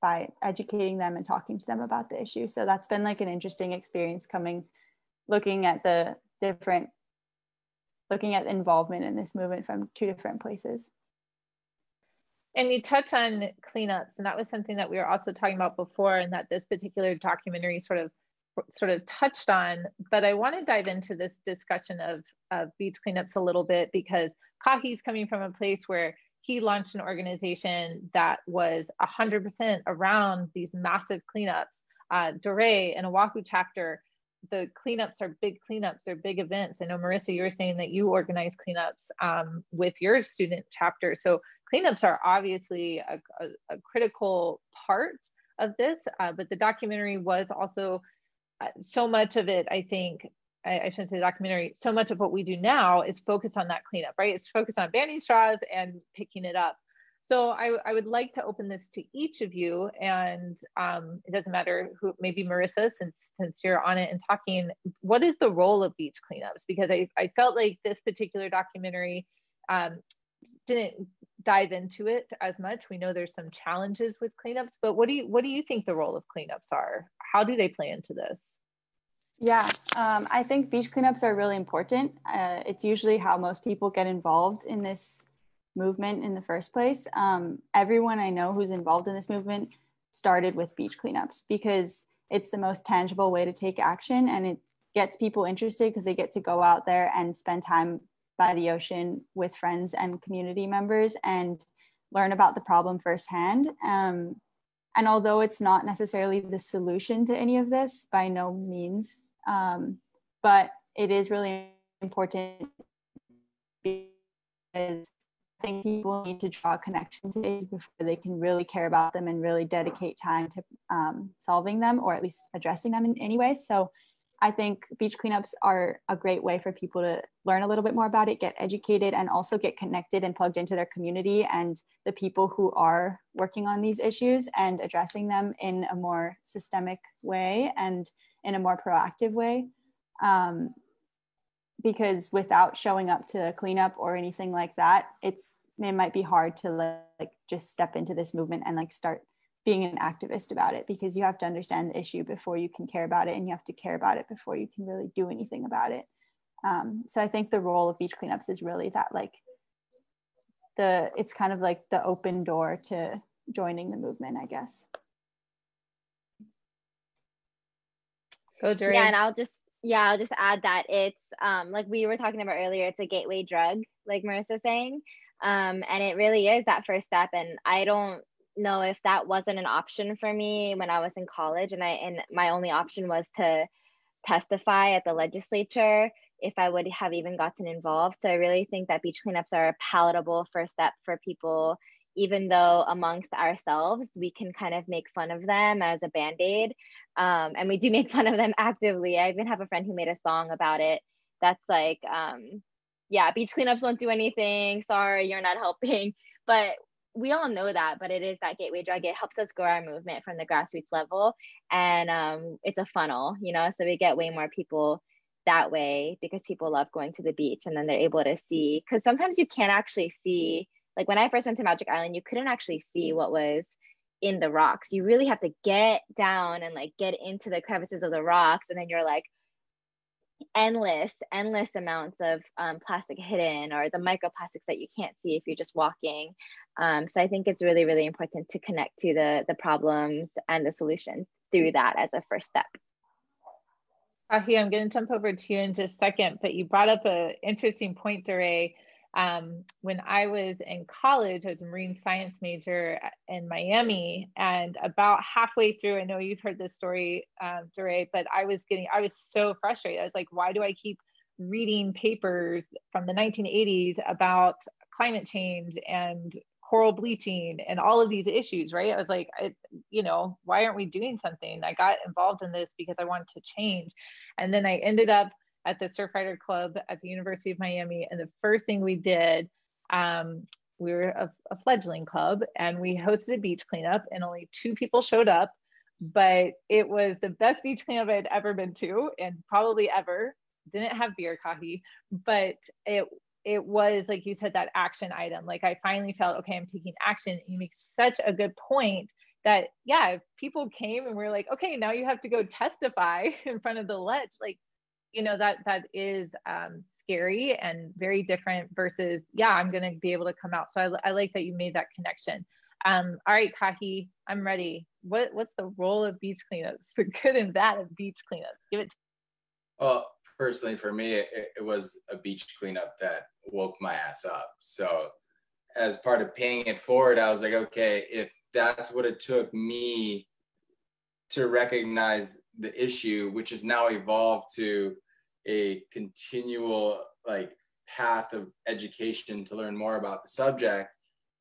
by educating them and talking to them about the issue. So that's been like an interesting experience coming, looking at the different, looking at involvement in this movement from two different places. And you touch on cleanups, and that was something that we were also talking about before, and that this particular documentary sort of sort of touched on, but I want to dive into this discussion of, of beach cleanups a little bit because Kahi's coming from a place where he launched an organization that was 100% around these massive cleanups. Uh, Doorae and Oahu chapter, the cleanups are big cleanups, they're big events. I know, Marissa, you were saying that you organize cleanups um, with your student chapter. So cleanups are obviously a, a, a critical part of this, uh, but the documentary was also so much of it, I think, I, I, shouldn't say documentary, so much of what we do now is focus on that cleanup, right? It's focused on banning straws and picking it up. So I, I would like to open this to each of you, and um, it doesn't matter who, maybe Marissa, since since you're on it and talking. What is the role of beach cleanups? Because I, I felt like this particular documentary um, didn't dive into it as much. We know there's some challenges with cleanups, but what do you what do you think the role of cleanups are? How do they play into this? Yeah, um, I think beach cleanups are really important. Uh, it's usually how most people get involved in this movement in the first place. Um, everyone I know who's involved in this movement started with beach cleanups because it's the most tangible way to take action and it gets people interested because they get to go out there and spend time by the ocean with friends and community members and learn about the problem firsthand. Um, and although it's not necessarily the solution to any of this, by no means, um, but it is really important because I think people need to draw connections before they can really care about them and really dedicate time to um, solving them or at least addressing them in any way. So I think beach cleanups are a great way for people to learn a little bit more about it, get educated, and also get connected and plugged into their community and the people who are working on these issues and addressing them in a more systemic way and in a more proactive way. Um, because without showing up to a cleanup or anything like that, it's it might be hard to like just step into this movement and like start being an activist about it because you have to understand the issue before you can care about it and you have to care about it before you can really do anything about it um, so i think the role of beach cleanups is really that like the it's kind of like the open door to joining the movement i guess Go, Doorae. Yeah, and I'll just yeah, I'll just add that it's um like we were talking about earlier, it's a gateway drug, like Marissa saying. Um, and it really is that first step. And I don't know if that wasn't an option for me when I was in college and I and my only option was to testify at the legislature if I would have even gotten involved. So I really think that beach cleanups are a palatable first step for people, even though amongst ourselves we can kind of make fun of them as a band-aid. Um, and we do make fun of them actively. I even have a friend who made a song about it that's like um, yeah, beach cleanups don't do anything. Sorry, you're not helping. But we all know that, but it is that gateway drug. It helps us grow our movement from the grassroots level, and um, it's a funnel, you know. So we get way more people that way because people love going to the beach, and then they're able to see. Because sometimes you can't actually see. Like when I first went to Magic Island, you couldn't actually see what was in the rocks. You really have to get down and like get into the crevices of the rocks, and then you're like, endless, endless amounts of um, plastic hidden or the microplastics that you can't see if you're just walking. Um, so I think it's really, really important to connect to the, the problems and the solutions through that as a first step. Kahi, I'm going to jump over to you in just a second, but you brought up an interesting point, Doorae, um, when I was in college, I was a marine science major in Miami, and about halfway through, I know you've heard this story, um, Doorae, but I was getting, I was so frustrated. I was like, why do I keep reading papers from the 1980s about climate change and coral bleaching and all of these issues, right? I was like, I, you know, why aren't we doing something? I got involved in this because I wanted to change. And then I ended up at the Surfrider Club at the University of Miami. And the first thing we did, um, we were a, a fledgling club and we hosted a beach cleanup, and only two people showed up. But it was the best beach cleanup I'd ever been to, and probably ever. Didn't have beer coffee, but it it was like you said that action item like i finally felt okay i'm taking action you make such a good point that yeah if people came and we're like okay now you have to go testify in front of the ledge like you know that that is um, scary and very different versus yeah i'm gonna be able to come out. So i, I like that you made that connection. Um, all right kahi i'm ready. What what's the role of beach cleanups the good and bad of beach cleanups? Give it to- well personally for me it, it was a beach cleanup that woke my ass up. So as part of paying it forward i was like okay if that's what it took me to recognize the issue which has now evolved to a continual like path of education to learn more about the subject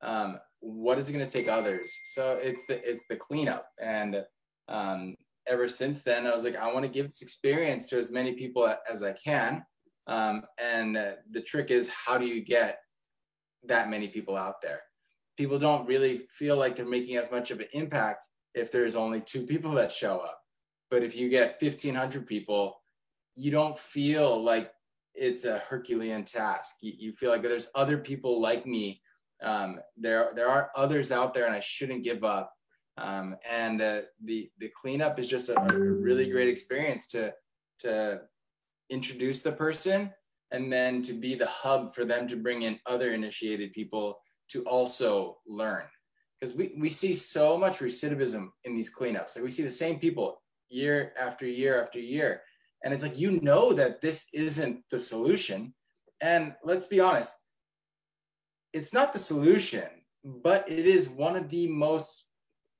um, what is it going to take others so it's the it's the cleanup and um, ever since then, I was like, I want to give this experience to as many people as I can. Um, and uh, the trick is, how do you get that many people out there? People don't really feel like they're making as much of an impact if there's only two people that show up. But if you get 1,500 people, you don't feel like it's a Herculean task. You, you feel like there's other people like me. Um, there, there are others out there, and I shouldn't give up. Um, and uh, the the cleanup is just a, a, really great experience to to introduce the person and then to be the hub for them to bring in other initiated people to also learn because we, we see so much recidivism in these cleanups. Like we see the same people year after year after year. And it's like you know that this isn't the solution. And let's be honest it's not the solution but it is one of the most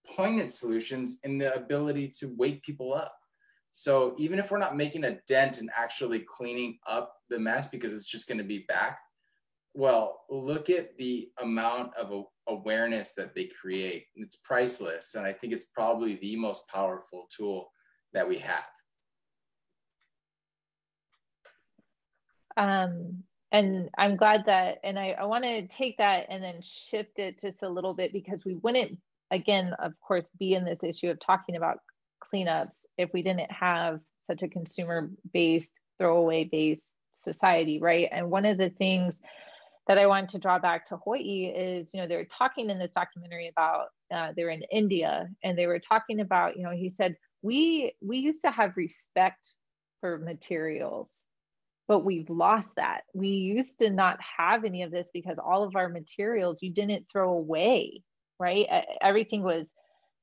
poignant solutions in the ability to wake people up. So even if we're not making a dent in actually cleaning up the mess because it's just going to be back, well, look at the amount of awareness that they create. It's priceless. And I think it's probably the most powerful tool that we have. Um, and I'm glad that, and I, I want to take that and then shift it just a little bit because we wouldn't again, of course, be in this issue of talking about cleanups if we didn't have such a consumer based, throwaway based society, right? And one of the things that I wanted to draw back to Hawaii is, you know, they're talking in this documentary about uh, they're in India and they were talking about, you know, he said we we used to have respect for materials, but we've lost that. We used to not have any of this because all of our materials you didn't throw away right? Everything was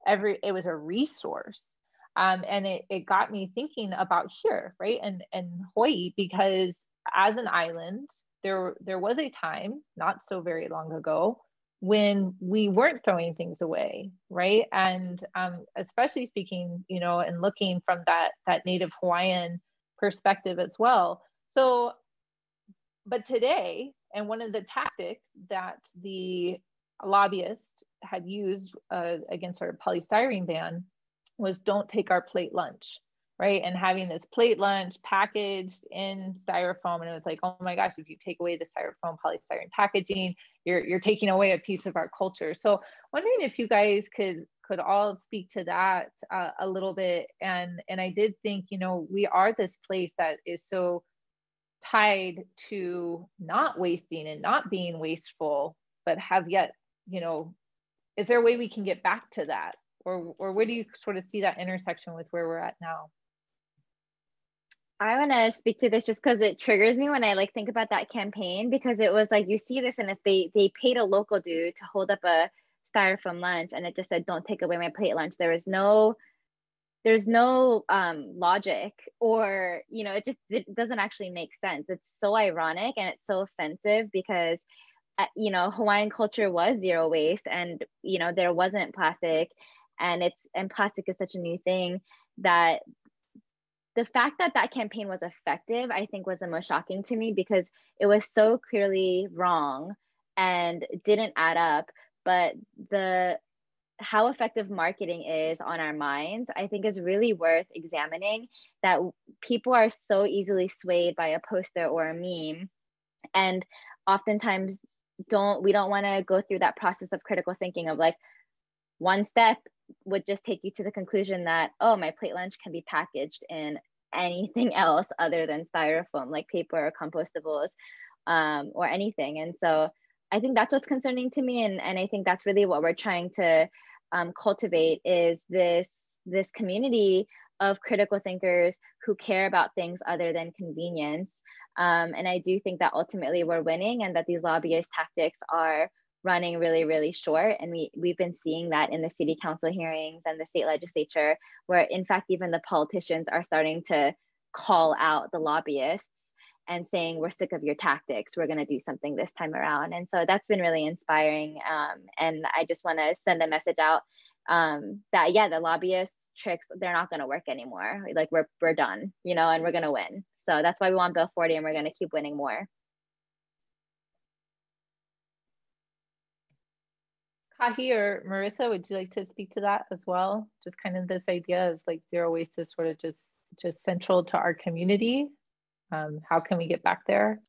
every it was a resource. Um, and it, it got me thinking about here right? And and hawaii because as an island there there was a time not so very long ago when we weren't throwing things away right? And um, especially speaking you know and looking from that that native hawaiian perspective as well. So but today and one of the tactics that the lobbyists had used uh, against our polystyrene ban was don't take our plate lunch right? And having this plate lunch packaged in styrofoam and it was like oh my gosh if you take away the styrofoam polystyrene packaging you're you're taking away a piece of our culture. So wondering if you guys could could all speak to that uh, a little bit. And and i did think you know we are this place that is so tied to not wasting and not being wasteful but have yet you know is there a way we can get back to that? Or or where do you sort of see that intersection with where we're at now I want to speak to this just because it triggers me when I like think about that campaign because it was like you see this and if they they paid a local dude to hold up a styrofoam lunch and it just said don't take away my plate lunch there was no there's no um, logic or you know it just it doesn't actually make sense. It's so ironic and it's so offensive because uh, you know hawaiian culture was zero waste and you know there wasn't plastic and it's and plastic is such a new thing that the fact that that campaign was effective i think was the most shocking to me because it was so clearly wrong and didn't add up. But the how effective marketing is on our minds, I think is really worth examining. That people are so easily swayed by a poster or a meme, and oftentimes don't we don't want to go through that process of critical thinking of like one step would just take you to the conclusion that oh my plate lunch can be packaged in anything else other than styrofoam like paper or compostables um, or anything. And so i think that's what's concerning to me and, and i think that's really what we're trying to um, cultivate is this this community of critical thinkers who care about things other than convenience. Um, and i do think that ultimately we're winning and that these lobbyist tactics are running really really short. And we we've been seeing that in the city council hearings and the state legislature where in fact even the politicians are starting to call out the lobbyists and saying we're sick of your tactics. We're going to do something this time around. And so that's been really inspiring um, and i just want to send a message out um, that yeah the lobbyists tricks they're not going to work anymore. Like we're, we're done you know and we're going to win. So that's why we want bill 40 and we're going to keep winning more Kahi or Marissa, would you like to speak to that as well? Just kind of this idea of like zero waste is sort of just just central to our community um, how can we get back there?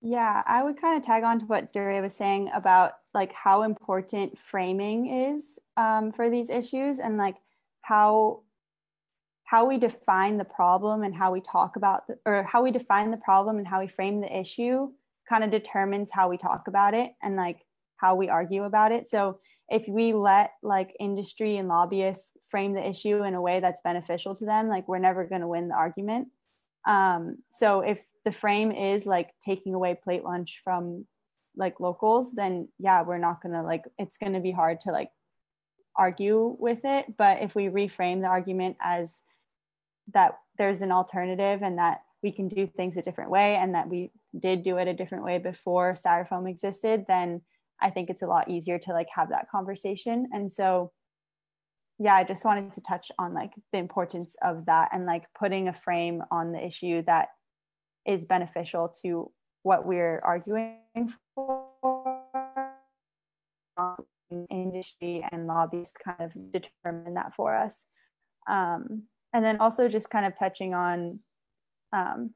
Yeah, I would kind of tag on to what Doorae was saying about like how important framing is um, for these issues and like how how we define the problem and how we talk about the, or how we define the problem and how we frame the issue kind of determines how we talk about it and like how we argue about it. So if we let like industry and lobbyists frame the issue in a way that's beneficial to them, like we're never going to win the argument. Um, so if the frame is like taking away plate lunch from like locals, then yeah, we're not gonna like it's gonna be hard to like argue with it. But if we reframe the argument as that there's an alternative and that we can do things a different way and that we did do it a different way before styrofoam existed, then I think it's a lot easier to like have that conversation. And so yeah, I just wanted to touch on like the importance of that and like putting a frame on the issue that is beneficial to what we're arguing for. Industry and lobbies kind of determine that for us. Um, and then also just kind of touching on, um,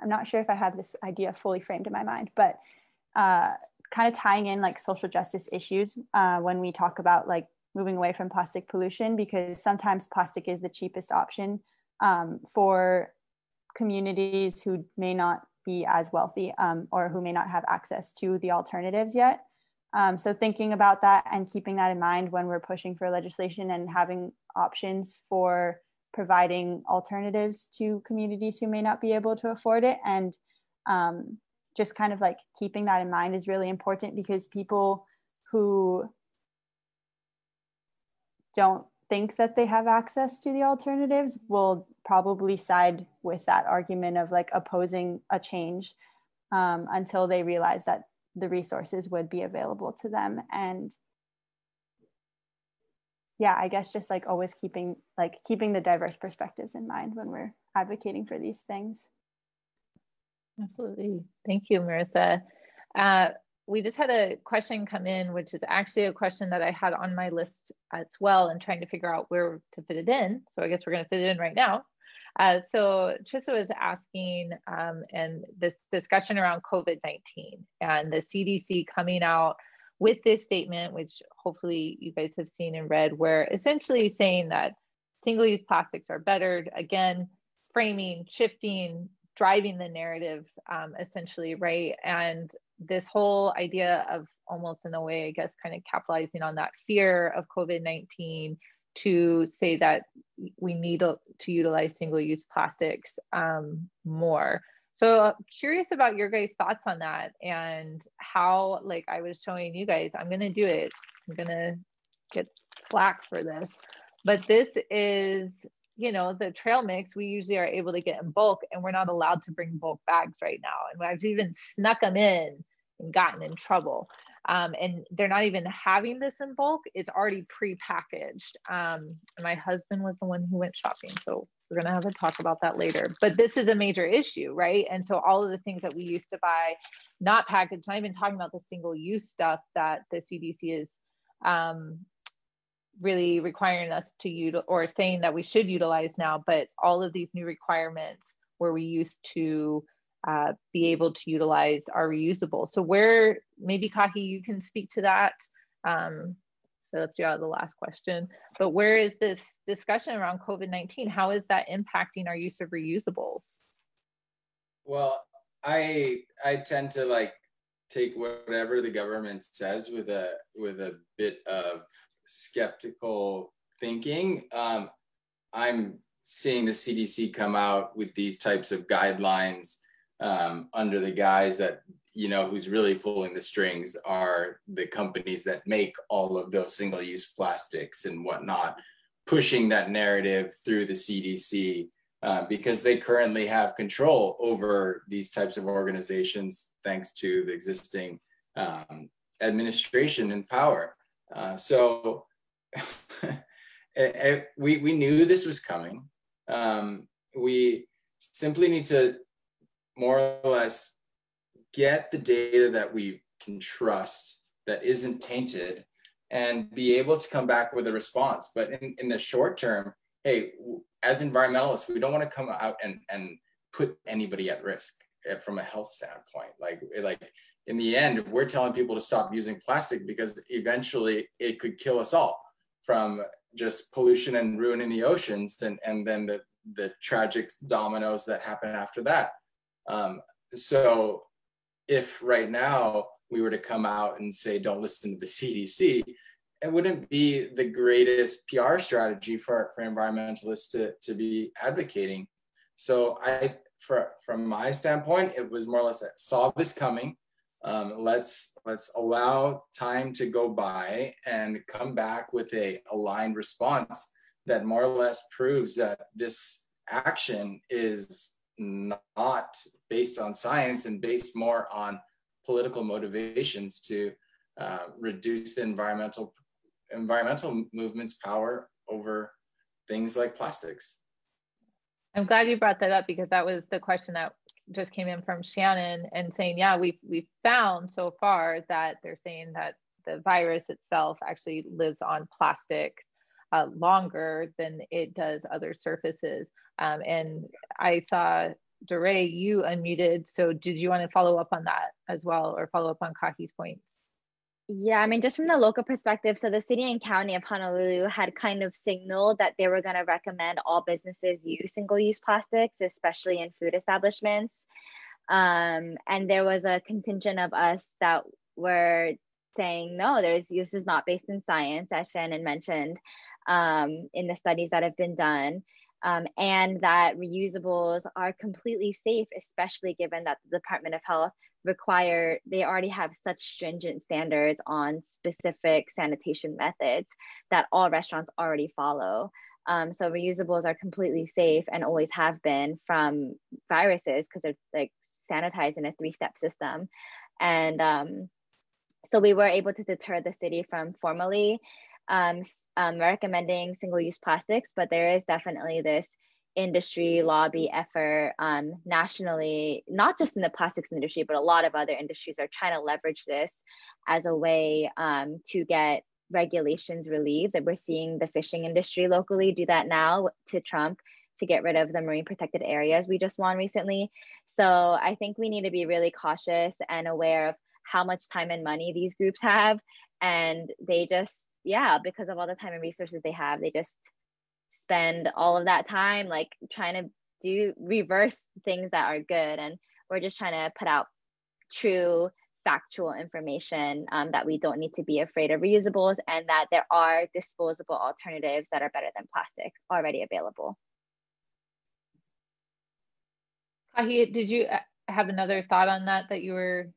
I'm not sure if I have this idea fully framed in my mind, but uh, kind of tying in like social justice issues uh, when we talk about like moving away from plastic pollution because sometimes plastic is the cheapest option um, for communities who may not be as wealthy um, or who may not have access to the alternatives yet. Um, so thinking about that and keeping that in mind when we're pushing for legislation and having options for providing alternatives to communities who may not be able to afford it and um, just kind of like keeping that in mind is really important because people who don't think that they have access to the alternatives will probably side with that argument of like opposing a change um, until they realize that the resources would be available to them. And yeah i guess just like always keeping like keeping the diverse perspectives in mind when we're advocating for these things absolutely thank you marissa uh, we just had a question come in, which is actually a question that I had on my list as well and trying to figure out where to fit it in. So I guess we're going to fit it in right now. Uh, so Trissa was asking, um, and this discussion around COVID 19 and the CDC coming out with this statement, which hopefully you guys have seen and read, where essentially saying that single use plastics are better. Again, framing, shifting, driving the narrative um, essentially, right? And this whole idea of almost in a way, I guess, kind of capitalizing on that fear of COVID 19 to say that we need to, utilize single use plastics um, more. So curious about your guys' thoughts on that and how, like I was showing you guys, I'm gonna do it. I'm gonna get flack for this, but this is, you know, the trail mix we usually are able to get in bulk, and we're not allowed to bring bulk bags right now. And I've even snuck them in and gotten in trouble. Um, and they're not even having this in bulk, it's already pre-packaged. Um, my husband was the one who went shopping, so we're going to have a talk about that later. But this is a major issue, right? And so all of the things that we used to buy, not packaged, not even talking about the single use stuff that the CDC is um, really requiring us to use or saying that we should utilize now, but all of these new requirements where we used to uh, be able to utilize are reusable. So where maybe Kahi, you can speak to that. Um, so left you out the last question, but where is this discussion around COVID-19? How is that impacting our use of reusables? Well, I I tend to like take whatever the government says with a with a bit of skeptical thinking. Um, I'm seeing the CDC come out with these types of guidelines um, under the guise that you know who's really pulling the strings are the companies that make all of those single-use plastics and whatnot, pushing that narrative through the CDC uh, because they currently have control over these types of organizations thanks to the existing um, administration and power. Uh, so it, it, we, we knew this was coming. Um, we simply need to more or less get the data that we can trust that isn't tainted and be able to come back with a response. But in, in the short term, hey, as environmentalists, we don't want to come out and, and put anybody at risk eh, from a health standpoint. Like, like in the end, we're telling people to stop using plastic because eventually it could kill us all from just pollution and ruining the oceans and, and then the, the tragic dominoes that happen after that. Um, so if right now we were to come out and say, don't listen to the CDC, it wouldn't be the greatest PR strategy for, for environmentalists to, to be advocating. So I, for, from my standpoint, it was more or less saw this coming. Um, let's let's allow time to go by and come back with a aligned response that more or less proves that this action is not based on science and based more on political motivations to uh, reduce the environmental environmental movements power over things like plastics. I'm glad you brought that up because that was the question that just came in from Shannon and saying, yeah, we've we've found so far that they're saying that the virus itself actually lives on plastic uh, longer than it does other surfaces. Um, and I saw Doorae, you unmuted. So did you want to follow up on that as well or follow up on Kahi's points? Yeah, I mean, just from the local perspective, so the city and county of Honolulu had kind of signaled that they were going to recommend all businesses use single use plastics, especially in food establishments. Um, and there was a contingent of us that were saying, no, there's this is not based in science, as Shannon mentioned um, in the studies that have been done um, and that reusables are completely safe, especially given that the Department of Health require, they already have such stringent standards on specific sanitation methods that all restaurants already follow. Um, so reusables are completely safe and always have been from viruses because they're like sanitized in a three-step system. And um, so we were able to deter the city from formally um, um, recommending single-use plastics, but there is definitely this industry lobby effort um, nationally, not just in the plastics industry, but a lot of other industries are trying to leverage this as a way um, to get regulations relieved. That we're seeing the fishing industry locally do that now to Trump to get rid of the marine protected areas we just won recently. So I think we need to be really cautious and aware of how much time and money these groups have. And they just yeah, because of all the time and resources they have, they just spend all of that time like trying to do reverse things that are good. And we're just trying to put out true factual information um, that we don't need to be afraid of reusables and that there are disposable alternatives that are better than plastic already available. Kahi, did you uh, have another thought on that that you were?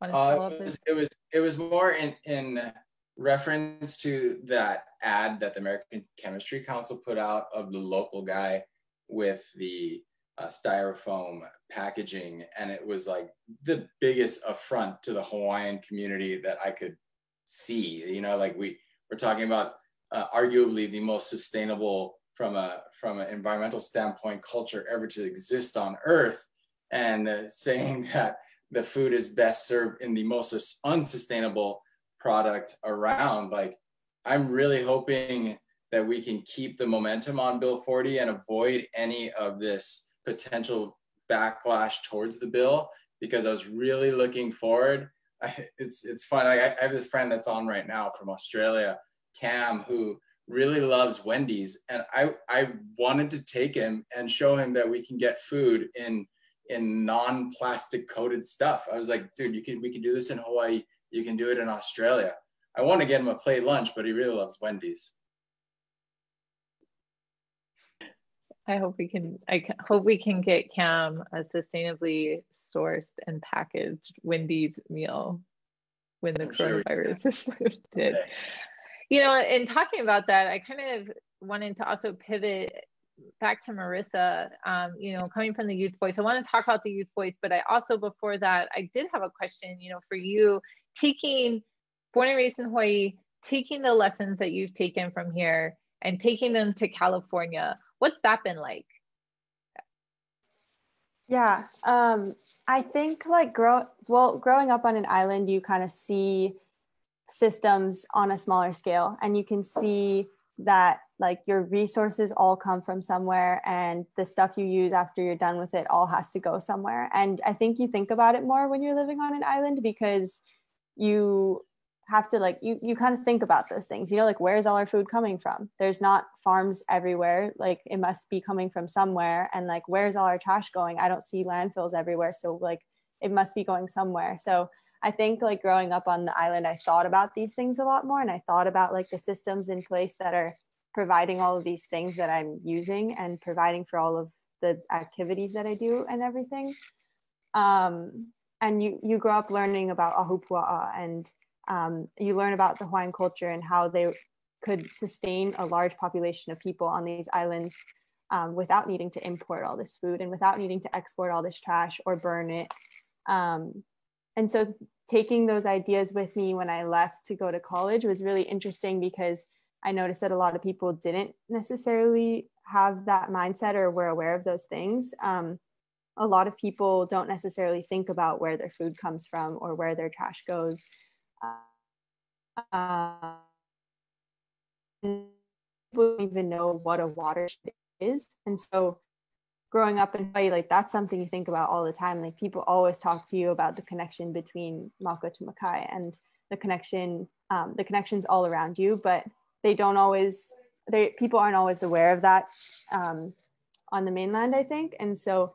Uh, it, was, it was it was more in in reference to that ad that the American Chemistry Council put out of the local guy with the uh, styrofoam packaging. And it was like the biggest affront to the Hawaiian community that I could see. You know, like we, we're talking about uh, arguably the most sustainable from a from an environmental standpoint culture ever to exist on Earth, and uh, saying that the food is best served in the most unsustainable product around. Like, I'm really hoping that we can keep the momentum on Bill 40 and avoid any of this potential backlash towards the bill because I was really looking forward. I, it's it's fun. I, I have a friend that's on right now from Australia, Cam, who really loves Wendy's, and I I wanted to take him and show him that we can get food in in non-plastic coated stuff. I was like, dude, you can we can do this in Hawaii. You can do it in Australia. I want to get him a plate lunch, but he really loves Wendy's. I hope we can. I hope we can get Cam a sustainably sourced and packaged Wendy's meal when the I'm coronavirus sure is lifted. Okay. You know, in talking about that, I kind of wanted to also pivot back to Marissa. Um, you know, coming from the youth voice, I want to talk about the youth voice, but I also before that, I did have a question. You know, for you, taking born and raised in Hawaii, taking the lessons that you've taken from here and taking them to California What's that been like? Yeah, um, I think like grow well growing up on an island, you kind of see systems on a smaller scale, and you can see that like your resources all come from somewhere and the stuff you use after you're done with it all has to go somewhere and i think you think about it more when you're living on an island because you have to like you you kind of think about those things you know like where's all our food coming from? There's not farms everywhere like it must be coming from somewhere and like where's all our trash going? I don't see landfills everywhere so like it must be going somewhere. So i think like growing up on the island i thought about these things a lot more and i thought about like the systems in place that are providing all of these things that i'm using and providing for all of the activities that i do and everything. Um and you you grow up learning about ahupua'a and um, you learn about the Hawaiian culture and how they could sustain a large population of people on these islands um, without needing to import all this food and without needing to export all this trash or burn it. Um, and so taking those ideas with me when I left to go to college was really interesting because I noticed that a lot of people didn't necessarily have that mindset or were aware of those things. Um, a lot of people don't necessarily think about where their food comes from or where their trash goes uh, don't even know what a watershed is. And so growing up in Hawaii, like that's something you think about all the time. Like people always talk to you about the connection between Mauka to Makai and the connection, um, the connections all around you, but they don't always, they people aren't always aware of that um, on the mainland, I think. And so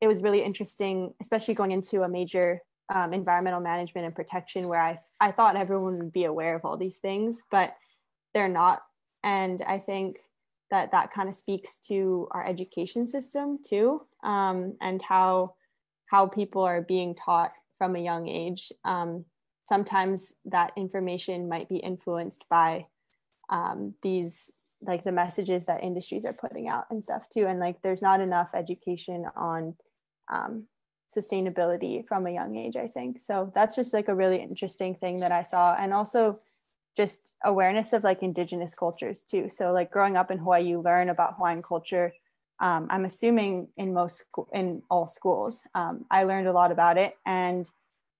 it was really interesting, especially going into a major um, environmental management and protection where I, I thought everyone would be aware of all these things, but they're not. And I think that that kind of speaks to our education system too, um, and how how people are being taught from a young age. Um, sometimes that information might be influenced by um, these like the messages that industries are putting out and stuff too. And like there's not enough education on um, sustainability from a young age i think. So that's just like a really interesting thing that i saw. And also just awareness of like indigenous cultures too. So like growing up in hawaii you learn about hawaiian culture. Um, i'm assuming in most in all schools. Um, i learned a lot about it and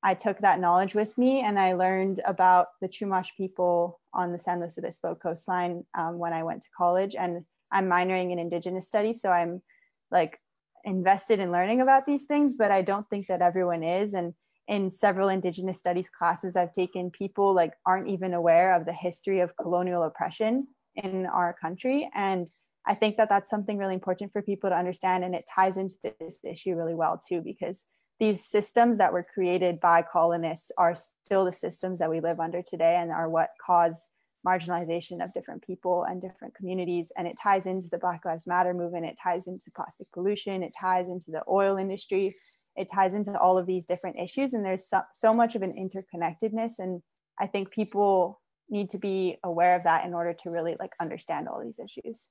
i took that knowledge with me and i learned about the chumash people on the san luis obispo coastline um, when i went to college. And i'm minoring in indigenous studies so i'm like invested in learning about these things, but I don't think that everyone is. And in several Indigenous studies classes I've taken, people like aren't even aware of the history of colonial oppression in our country. And I think that that's something really important for people to understand. And it ties into this issue really well, too, because these systems that were created by colonists are still the systems that we live under today and are what cause marginalization of different people and different communities. And it ties into the Black Lives Matter movement, it ties into plastic pollution, it ties into the oil industry, it ties into all of these different issues. And there's so, so much of an interconnectedness. And I think people need to be aware of that in order to really like understand all these issues.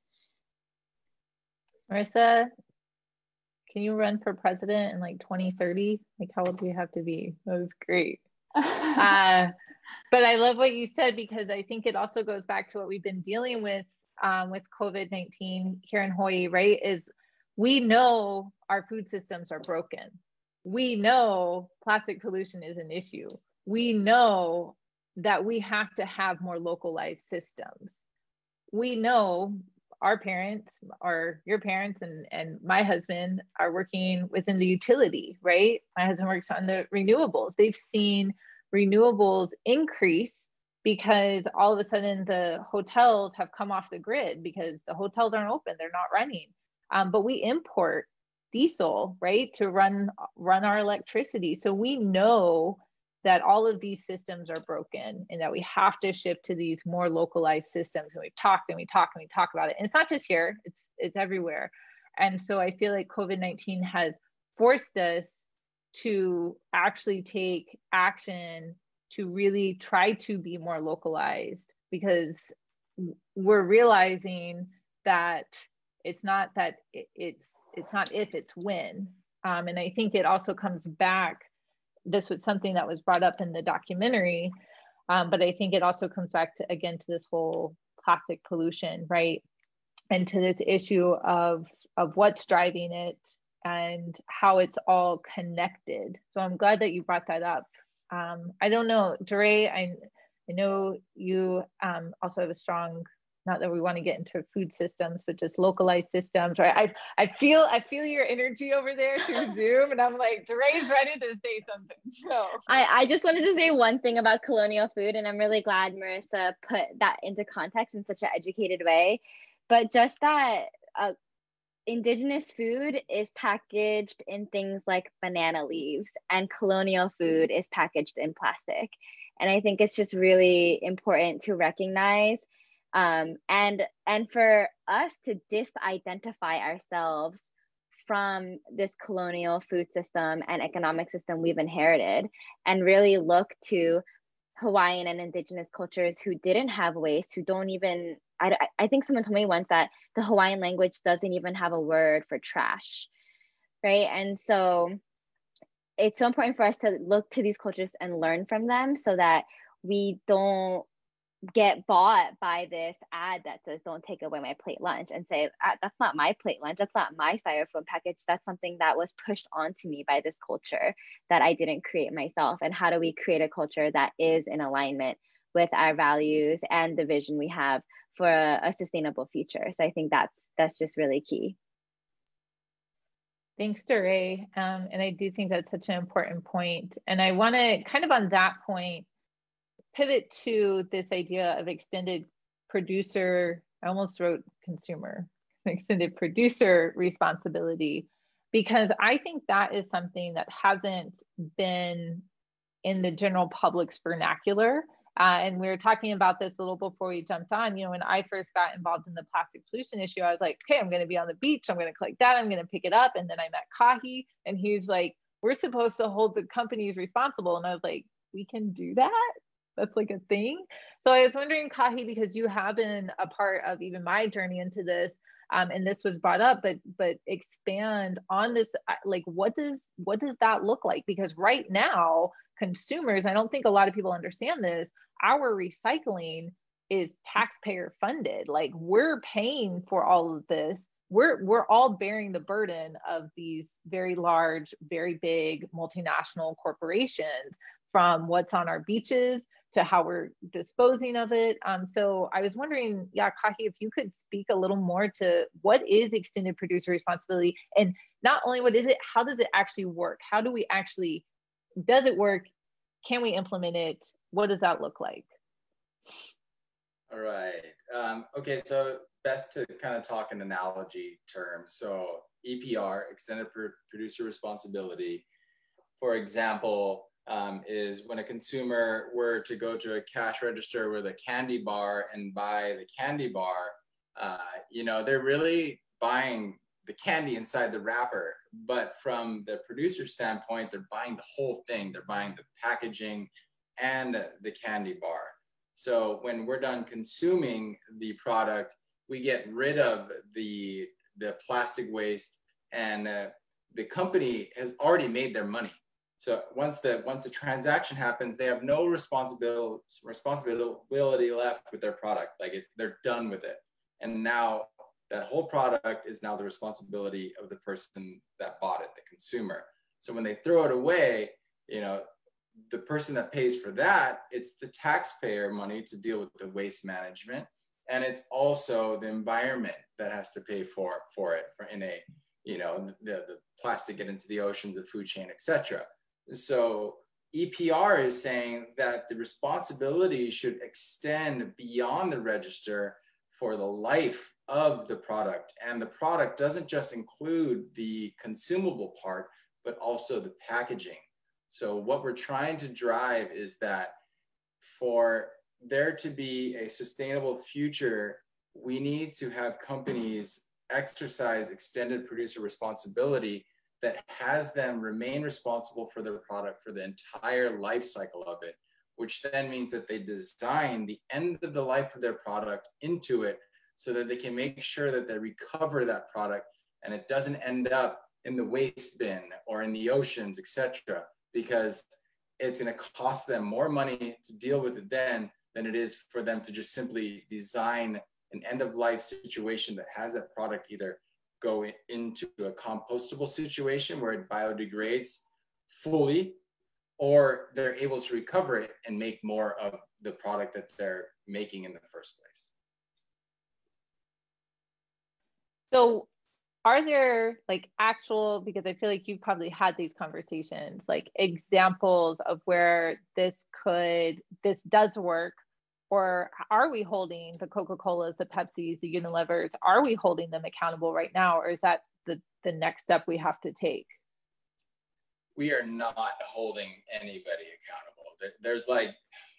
Marissa, can you run for president in like 2030? Like how old do you have to be? That was great. uh, but I love what you said because I think it also goes back to what we've been dealing with um, with COVID 19 here in Hawaii, right, is we know our food systems are broken. We know plastic pollution is an issue. We know that we have to have more localized systems. We know our parents or your parents and, and my husband are working within the utility, right? My husband works on the renewables. They've seen renewables increase because all of a sudden the hotels have come off the grid because the hotels aren't open, they're not running. Um, but we import diesel, right, to run run our electricity. So we know that all of these systems are broken and that we have to shift to these more localized systems and we've talked and we talk and we talk about it and it's not just here it's it's everywhere and so i feel like covid-19 has forced us to actually take action to really try to be more localized because we're realizing that it's not that it's it's not if it's when. Um, and i think it also comes back this was something that was brought up in the documentary um, but i think it also comes back to again to this whole plastic pollution right? And to this issue of of what's driving it and how it's all connected so i'm glad that you brought that up um, i don't know Doorae, I, I know you um, also have a strong not that we want to get into food systems, but just localized systems, right? I I feel I feel your energy over there through Zoom, and I'm like, Doorae's ready to say something. So I I just wanted to say one thing about colonial food, and I'm really glad Marissa put that into context in such an educated way. But just that uh, indigenous food is packaged in things like banana leaves, and colonial food is packaged in plastic. And I think it's just really important to recognize um, and and for us to disidentify ourselves from this colonial food system and economic system we've inherited and really look to Hawaiian and indigenous cultures who didn't have waste, who don't even, I, I think someone told me once that the Hawaiian language doesn't even have a word for trash, right? And so it's so important for us to look to these cultures and learn from them so that we don't get bought by this ad that says don't take away my plate lunch and say ah, that's not my plate lunch. That's not my styrofoam package. That's something that was pushed onto me by this culture that i didn't create myself. And how do we create a culture that is in alignment with our values and the vision we have for a, a sustainable future so i think that's that's just really key Thanks, Doorae. Um, and I do think that's such an important point. And I want to kind of on that point pivot to this idea of extended producer, I almost wrote consumer, extended producer responsibility, because I think that is something that hasn't been in the general public's vernacular. Uh, and we were talking about this a little before we jumped on. You know, when I first got involved in the plastic pollution issue, I was like, okay, I'm going to be on the beach. I'm going to collect that. I'm going to pick it up. And then I met Kahi, and he's like, we're supposed to hold the companies responsible. And I was like, we can do that? that's like a thing. So I was wondering, Kahi, because you have been a part of even my journey into this, um, and this was brought up, but but expand on this. Uh, like, what does what does that look like? Because right now, consumers, I don't think a lot of people understand this. Our recycling is taxpayer funded. Like, we're paying for all of this. We're we're all bearing the burden of these very large, very big multinational corporations from what's on our beaches to how we're disposing of it. Um, so I was wondering, yeah, Kahi, if you could speak a little more to what is extended producer responsibility and not only what is it, how does it actually work? How do we actually, does it work? Can we implement it? What does that look like? All right. Um, okay, so best to kind of talk in analogy terms. So EPR, extended producer responsibility. For example, um, is when a consumer were to go to a cash register with a candy bar and buy the candy bar, uh, you know, they're really buying the candy inside the wrapper. But from the producer standpoint, they're buying the whole thing. They're buying the packaging and the candy bar. So when we're done consuming the product, we get rid of the the plastic waste, and uh, the company has already made their money. So once the once the transaction happens, they have no responsibility responsibility left with their product. Like it, they're done with it. And now that whole product is now the responsibility of the person that bought it, the consumer. So when they throw it away, you know, the person that pays for that, it's the taxpayer money to deal with the waste management. And it's also the environment that has to pay for, for it for in a, you know, the, the plastic get into the oceans, the food chain, etc. So EPR is saying that the responsibility should extend beyond the register for the life of the product. And the product doesn't just include the consumable part, but also the packaging. So, what we're trying to drive is that for there to be a sustainable future, we need to have companies exercise extended producer responsibility that has them remain responsible for their product for the entire life cycle of it, which then means that they design the end of the life of their product into it so that they can make sure that they recover that product and it doesn't end up in the waste bin or in the oceans, etc. Because it's going to cost them more money to deal with it then than it is for them to just simply design an end of life situation that has that product either go into a compostable situation where it biodegrades fully or they're able to recover it and make more of the product that they're making in the first place. So are there like actual because i feel like you've probably had these conversations like examples of where this could this does work or are we holding the coca-colas the pepsis the unilevers are we holding them accountable right now or is that the the next step we have to take we are not holding anybody accountable there's like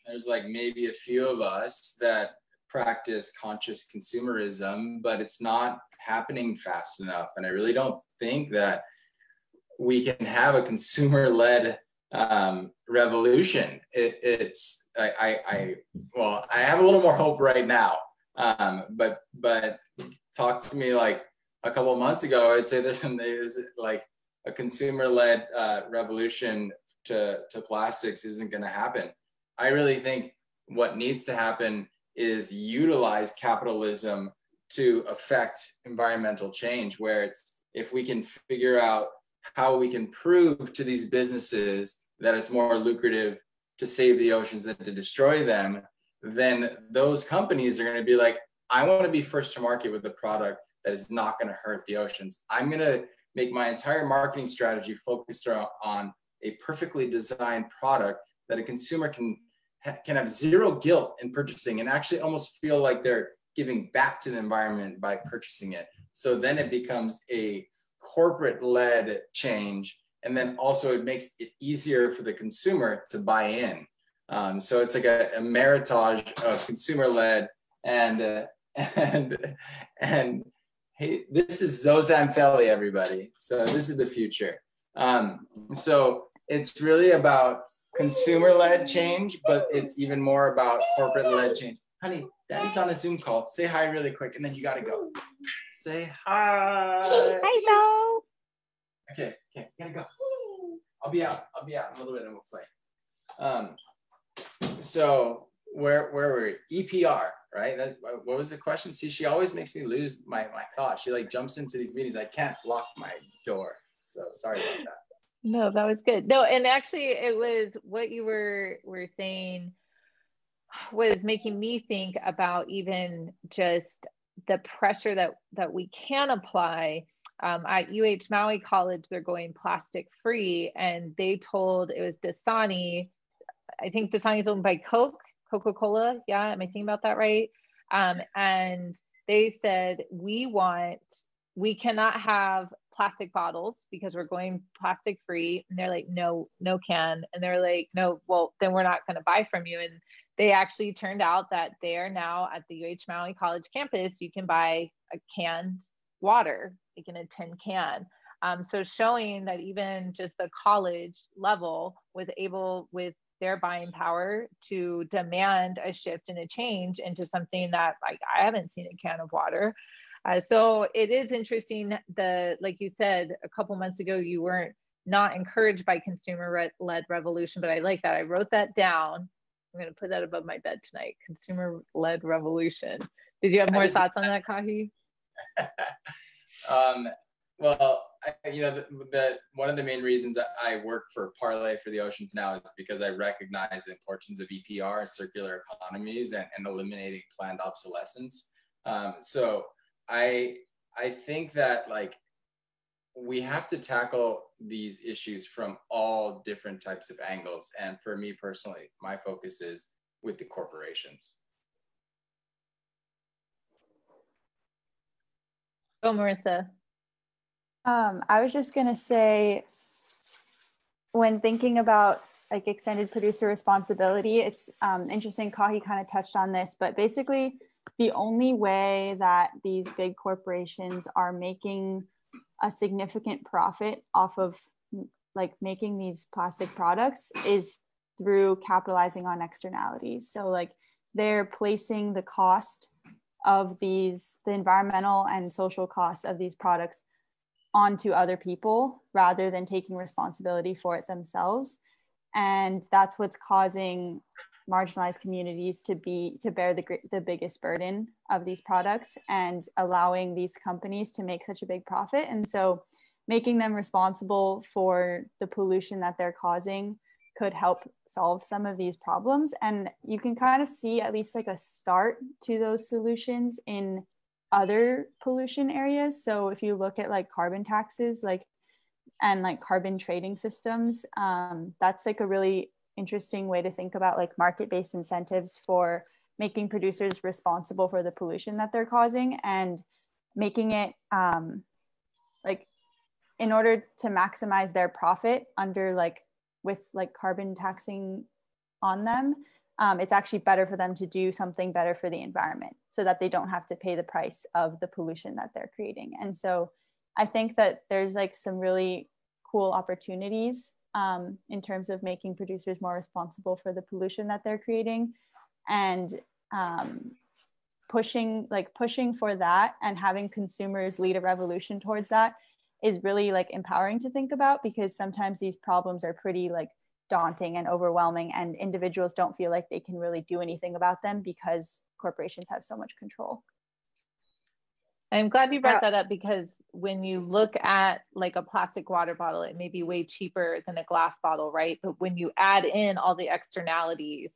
there's like maybe a few of us that practice conscious consumerism, but it's not happening fast enough. And I really don't think that we can have a consumer led um, revolution. It, it's, I, I, I, well, I have a little more hope right now. Um, but, but talk to me like a couple months ago, I'd say there's like a consumer led uh, revolution to, to plastics isn't going to happen. I really think what needs to happen is utilize capitalism to affect environmental change where it's if we can figure out how we can prove to these businesses that it's more lucrative to save the oceans than to destroy them then those companies are going to be like i want to be first to market with a product that is not going to hurt the oceans i'm going to make my entire marketing strategy focused on a perfectly designed product that a consumer can can have zero guilt in purchasing and actually almost feel like they're giving back to the environment by purchasing it. So then it becomes a corporate led change. And then also it makes it easier for the consumer to buy in. Um, so it's like a, a meritage of consumer led and, uh, and, and hey, this is Zozan Feli, everybody. So this is the future. Um, so it's really about consumer led change, but it's even more about corporate led change. Honey, daddy's on a Zoom call. Say hi really quick and then you got to go. Say hi. Hi, Bo. Okay, okay, gotta go. I'll be out. I'll be out in a little bit and we'll play. Um, so where where were we? EPR, right? That, what was the question? See, she always makes me lose my my thought. She like jumps into these meetings. I can't lock my door. So sorry about that. No, that was good. No, and actually it was what you were were saying was making me think about even just the pressure that that we can apply um, at UH Maui College. They're going plastic free, and they told it was Dasani. I think Dasani is owned by Coke, Coca Cola. Yeah, am I thinking about that right? Um, and they said we want we cannot have plastic bottles because we're going plastic free and they're like no no can and they're like no well then we're not going to buy from you and they actually turned out that they are now at the UH Maui College campus you can buy a canned water like in a tin can um, so showing that even just the college level was able with their buying power to demand a shift and a change into something that like I haven't seen a can of water uh, so it is interesting. The like you said a couple months ago, you weren't not encouraged by consumer led revolution, but I like that. I wrote that down. I'm going to put that above my bed tonight. Consumer led revolution. Did you have more thoughts on that, Kahi? um, well, I, you know, the, the, one of the main reasons I work for Parley for the Oceans now is because I recognize the importance of EPR, circular economies, and, and eliminating planned obsolescence. Um, so I I think that like we have to tackle these issues from all different types of angles. And for me personally, my focus is with the corporations. Oh, Marissa. Um, I was just going to say, when thinking about like extended producer responsibility, it's um, interesting. Kahi kind of touched on this, but basically, the only way that these big corporations are making a significant profit off of like making these plastic products is through capitalizing on externalities. So like they're placing the cost of these the environmental and social costs of these products onto other people rather than taking responsibility for it themselves. And that's what's causing marginalized communities to be to bear the the biggest burden of these products and allowing these companies to make such a big profit. And so making them responsible for the pollution that they're causing could help solve some of these problems. And you can kind of see at least like a start to those solutions in other pollution areas. So if you look at like carbon taxes like and like carbon trading systems um, that's like a really interesting way to think about like market-based incentives for making producers responsible for the pollution that they're causing and making it um, like in order to maximize their profit under like with like carbon taxing on them um, it's actually better for them to do something better for the environment so that they don't have to pay the price of the pollution that they're creating. And so i think that there's like some really cool opportunities um, in terms of making producers more responsible for the pollution that they're creating and um, pushing like pushing for that and having consumers lead a revolution towards that is really like empowering to think about because sometimes these problems are pretty like daunting and overwhelming and individuals don't feel like they can really do anything about them because corporations have so much control I'm glad you brought that up because when you look at like a plastic water bottle, it may be way cheaper than a glass bottle, right? But when you add in all the externalities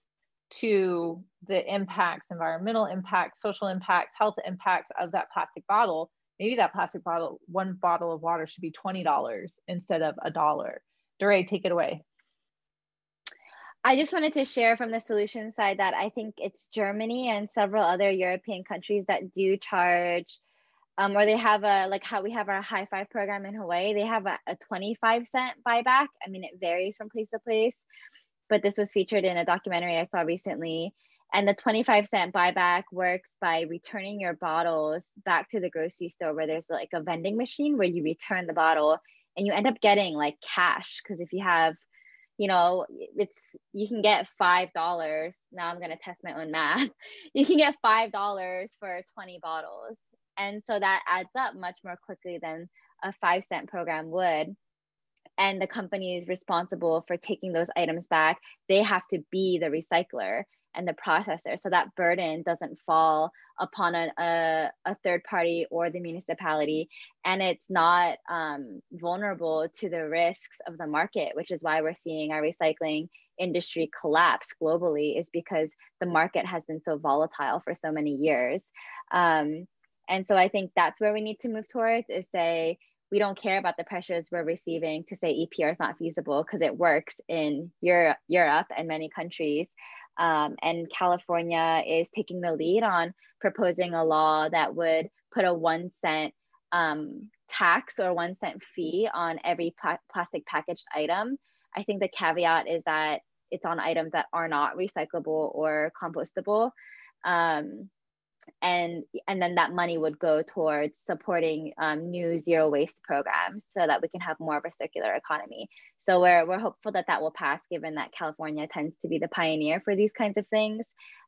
to the impacts, environmental impacts, social impacts, health impacts of that plastic bottle, maybe that plastic bottle, one bottle of water should be $20 instead of a dollar. Doorae, take it away. I just wanted to share from the solution side that I think it's Germany and several other European countries that do charge um, or they have a like how we have our high five program in Hawaii. They have a, a 25 cent buyback. I mean, it varies from place to place, but this was featured in a documentary I saw recently. And the 25 cent buyback works by returning your bottles back to the grocery store where there's like a vending machine where you return the bottle and you end up getting like cash. Cause if you have, you know, it's, you can get $5. Now I'm going to test my own math. You can get $5 for 20 bottles. And so that adds up much more quickly than a five cent program would. And the company is responsible for taking those items back. They have to be the recycler and the processor. So that burden doesn't fall upon a, a, third party or the municipality. And it's not um, vulnerable to the risks of the market, which is why we're seeing our recycling industry collapse globally, is because the market has been so volatile for so many years. Um, and so I think that's where we need to move towards is say, we don't care about the pressures we're receiving to say EPR is not feasible because it works in Europe and many countries. Um, and California is taking the lead on proposing a law that would put a one cent um, tax or one cent fee on every pl plastic packaged item. I think the caveat is that it's on items that are not recyclable or compostable. Um, and and then that money would go towards supporting um, new zero waste programs so that we can have more of a circular economy. So we're, we're hopeful that that will pass given that california tends to be the pioneer for these kinds of things.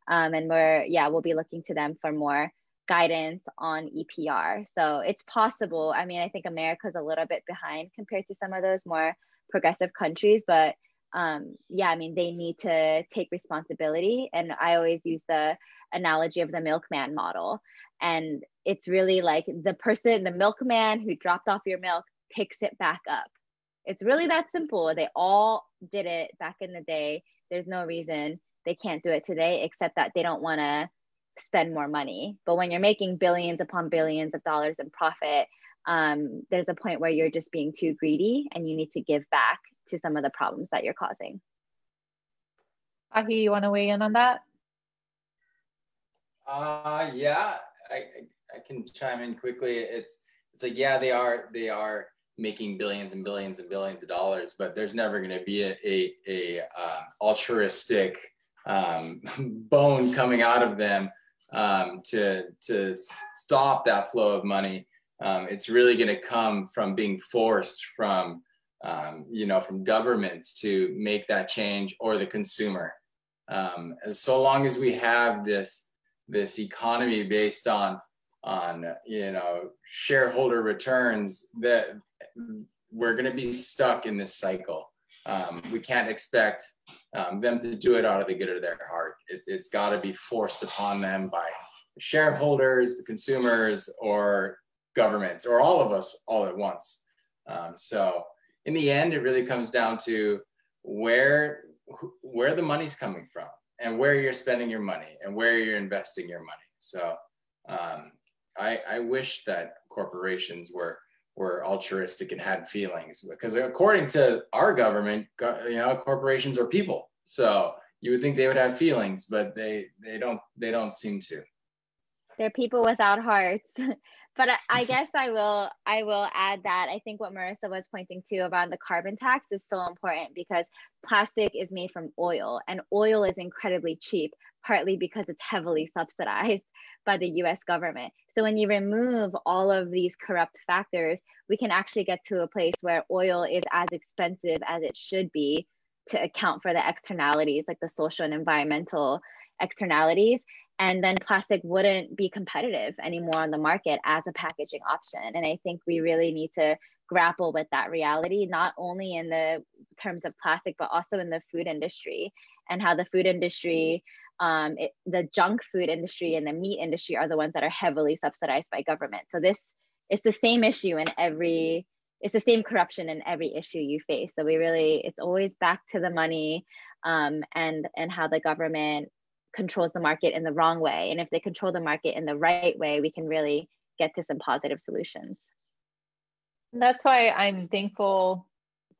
Um, and we're yeah we'll be looking to them for more guidance on epr so it's possible. I mean i think america's a little bit behind compared to some of those more progressive countries but um, yeah, I mean, they need to take responsibility. And I always use the analogy of the milkman model. And it's really like the person, the milkman who dropped off your milk picks it back up. It's really that simple. They all did it back in the day. There's no reason they can't do it today, except that they don't want to spend more money. But when you're making billions upon billions of dollars in profit, um, there's a point where you're just being too greedy and you need to give back to some of the problems that you're causing. Kahi, you want to weigh in on that? Uh, yeah, I, I can chime in quickly. It's it's like yeah, they are they are making billions and billions and billions of dollars, but there's never going to be a a, a uh, altruistic um, bone coming out of them um, to to stop that flow of money. Um, it's really going to come from being forced from um, you know from governments to make that change or the consumer. Um, so long as we have this this economy based on on you know shareholder returns that we're going to be stuck in this cycle um, we can't expect um, them to do it out of the good of their heart. It, it's got to be forced upon them by shareholders, the consumers, or governments, or all of us all at once. Um, so in the end, it really comes down to where where the money's coming from and where you're spending your money and where you're investing your money. So um, I, I wish that corporations were were altruistic and had feelings because according to our government you know corporations are people. So you would think they would have feelings but they they don't they don't seem to. They're people without hearts but I, I guess i will i will add that i think what marissa was pointing to about the carbon tax is so important because plastic is made from oil and oil is incredibly cheap partly because it's heavily subsidized by the US government. So when you remove all of these corrupt factors, we can actually get to a place where oil is as expensive as it should be to account for the externalities, like the social and environmental externalities. And then plastic wouldn't be competitive anymore on the market as a packaging option. And I think we really need to grapple with that reality, not only in the terms of plastic, but also in the food industry and how the food industry um, it, the junk food industry and the meat industry are the ones that are heavily subsidized by government. So this is the same issue in every, it's the same corruption in every issue you face. So we really, it's always back to the money um, and and how the government controls the market in the wrong way. And if they control the market in the right way, we can really get to some positive solutions. That's why I'm thankful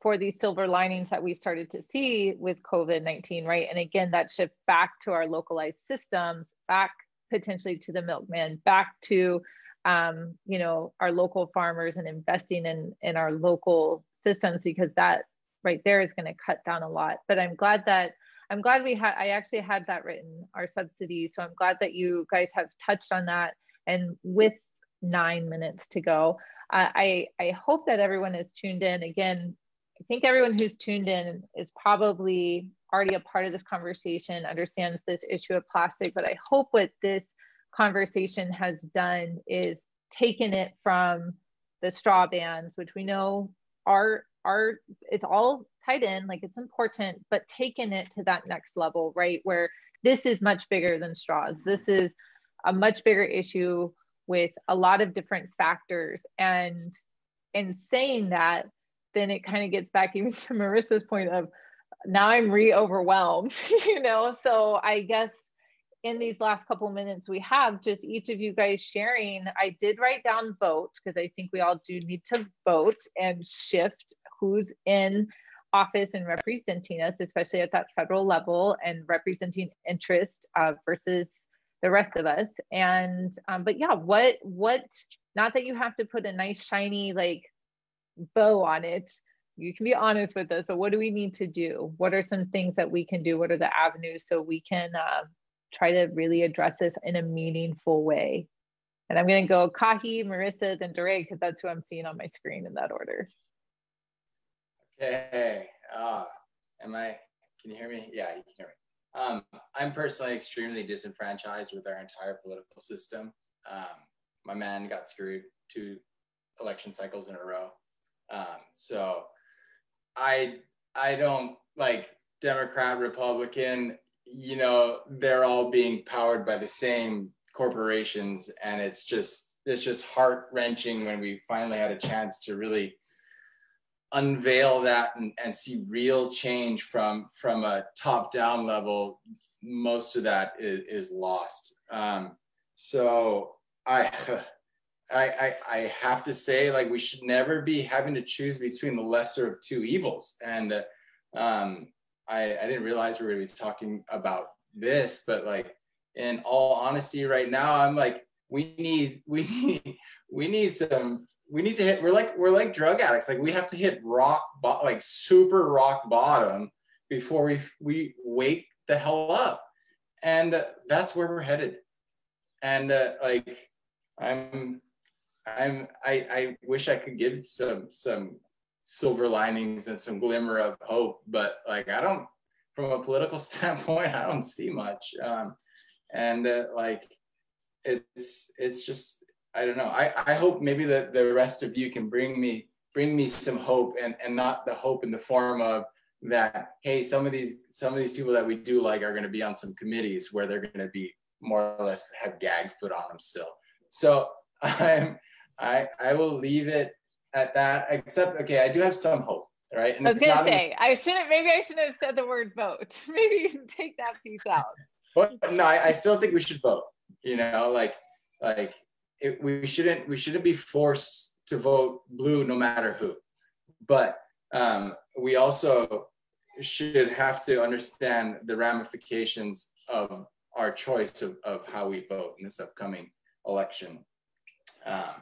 for these silver linings that we've started to see with COVID 19, right? And again, that shift back to our localized systems, back potentially to the milkman, back to um, you know our local farmers and investing in in our local systems because that right there is going to cut down a lot. But I'm glad that I'm glad we had I actually had that written our subsidies. So I'm glad that you guys have touched on that. And with nine minutes to go, uh, I I hope that everyone is tuned in. Again, I think everyone who's tuned in is probably already a part of this conversation, understands this issue of plastic, but I hope what this conversation has done is taken it from the straw bans, which we know are are it's all tied in, like it's important, but taken it to that next level, right? Where this is much bigger than straws. Mm-hmm. This is a much bigger issue with a lot of different factors. And in saying that, then it kind of gets back even to Marissa's point of now I'm re overwhelmed, you know? So I guess in these last couple minutes we have just each of you guys sharing i did write down vote because i think we all do need to vote and shift who's in office and representing us especially at that federal level and representing interest uh, versus the rest of us. And um, but yeah what what not that you have to put a nice shiny like bow on it. You can be honest with us but what do we need to do? What are some things that we can do? What are the avenues so we can uh, try to really address this in a meaningful way? And i'm going to go kahi marissa then Doorae because that's who i'm seeing on my screen in that order okay. Uh, am i can you hear me? Yeah you can hear me. Um, i'm personally extremely disenfranchised with our entire political system. Um, my man got screwed two election cycles in a row. Um, so I I don't like Democrat, Republican, you know, they're all being powered by the same corporations, and it's just it's just heart wrenching when we finally had a chance to really unveil that and, and see real change from from a top down level most of that is, is lost. Um, so I, I i have to say like we should never be having to choose between the lesser of two evils. And uh, um, I, I didn't realize we were going to be talking about this but like in all honesty right now i'm like we need we need we need some we need to hit we're like we're like drug addicts. Like we have to hit rock bo- like super rock bottom before we we wake the hell up. And uh, that's where we're headed. And uh, like i'm i'm i i wish i could give some some silver linings and some glimmer of hope but like i don't from a political standpoint i don't see much. Um and uh, like it's it's just I don't know. I, I hope maybe the, the rest of you can bring me bring me some hope and, and not the hope in the form of that, hey, some of these some of these people that we do like are gonna be on some committees where they're gonna be more or less have gags put on them still. So I'm I I will leave it at that, except okay, I do have some hope. Right. And I was gonna say, I shouldn't maybe I shouldn't have said the word vote. maybe you can take that piece out. But no, I, I still think we should vote. You know, like like it, we shouldn't we shouldn't be forced to vote blue no matter who. But um, we also should have to understand the ramifications of our choice of, of how we vote in this upcoming election. Um,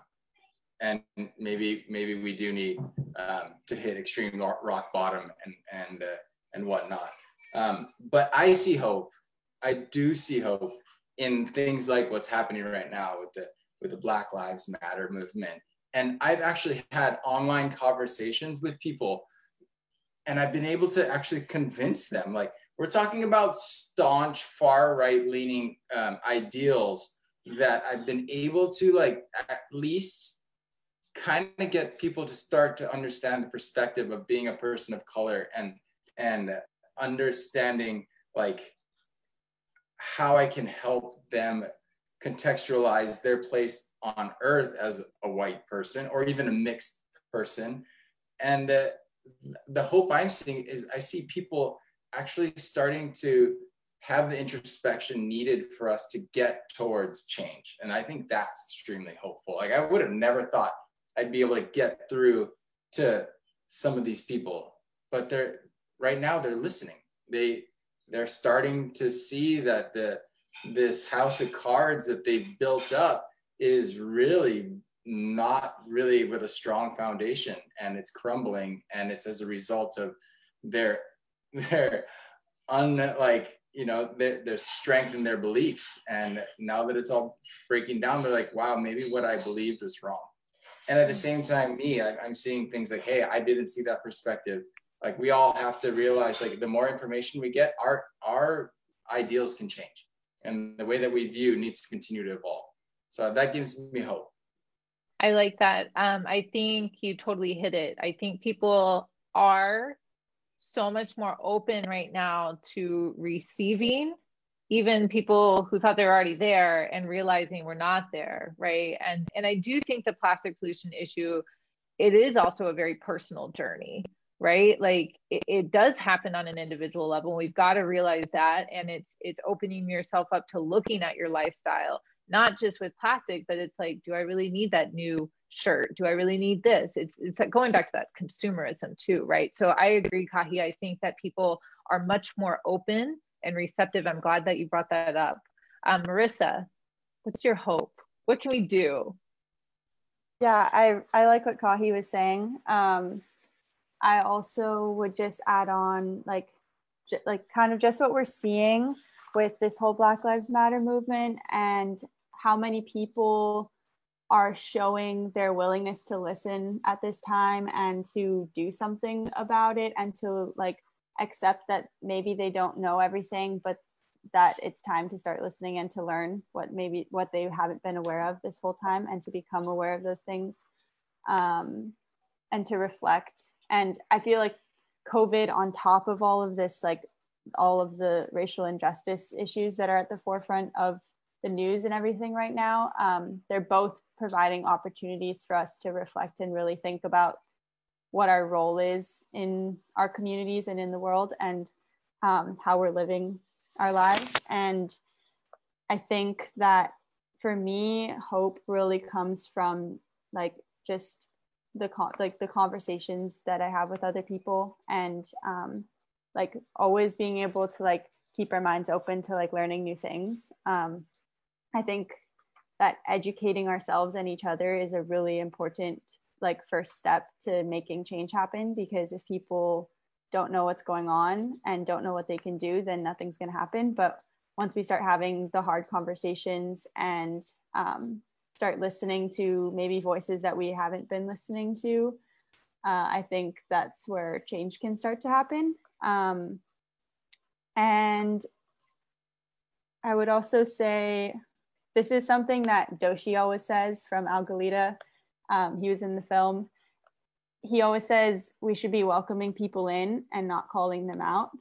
and maybe maybe we do need um, to hit extreme rock bottom and and uh, and whatnot. Um, but I see hope. I do see hope in things like what's happening right now with the with the Black Lives Matter movement. And I've actually had online conversations with people and I've been able to actually convince them like we're talking about staunch far right leaning um, ideals that I've been able to like at least kind of get people to start to understand the perspective of being a person of color and and understanding like how I can help them contextualize their place on earth as a white person or even a mixed person. And uh, the hope I'm seeing is I see people actually starting to have the introspection needed for us to get towards change. And I think that's extremely hopeful. Like I would have never thought I'd be able to get through to some of these people, but they're right now they're listening. They they're starting to see that the this house of cards that they've built up is really not really with a strong foundation and it's crumbling and it's as a result of their their unlike you know their, their strength in their beliefs. And now that it's all breaking down they're like wow maybe what i believed was wrong. And at the hmm. same time me I, i'm seeing things like hey i didn't see that perspective. Like we all have to realize like the more information we get our our ideals can change and the way that we view needs to continue to evolve. So that gives me hope. I like that. Um, i think you totally hit it. I think people are so much more open right now to receiving even people who thought they were already there and realizing we're not there right? And and i do think the plastic pollution issue it is also a very personal journey right? Like it, it, does happen on an individual level we've got to realize that and it's it's opening yourself up to looking at your lifestyle not just with plastic but it's like do i really need that new shirt? Do i really need this? It's it's like going back to that consumerism too right? So i agree kahi i think that people are much more open and receptive. I'm glad that you brought that up. Um, marissa what's your hope? What can we do? Yeah i i like what kahi was saying. Um, I also would just add on like j- like kind of just what we're seeing with this whole Black Lives Matter movement and how many people are showing their willingness to listen at this time and to do something about it and to like accept that maybe they don't know everything but that it's time to start listening and to learn what maybe what they haven't been aware of this whole time and to become aware of those things um, and to reflect and i feel like COVID on top of all of this, like all of the racial injustice issues that are at the forefront of the news and everything right now, um, they're both providing opportunities for us to reflect and really think about what our role is in our communities and in the world and um, how we're living our lives. And I think that for me, hope really comes from like just the con- like the conversations that I have with other people and um, like always being able to like keep our minds open to like learning new things. Um, I think that educating ourselves and each other is a really important like first step to making change happen because if people don't know what's going on and don't know what they can do then nothing's going to happen but once we start having the hard conversations and um, start listening to maybe voices that we haven't been listening to uh, i think that's where change can start to happen um, and i would also say this is something that doshi always says from algalita um, he was in the film. He always says we should be welcoming people in and not calling them out.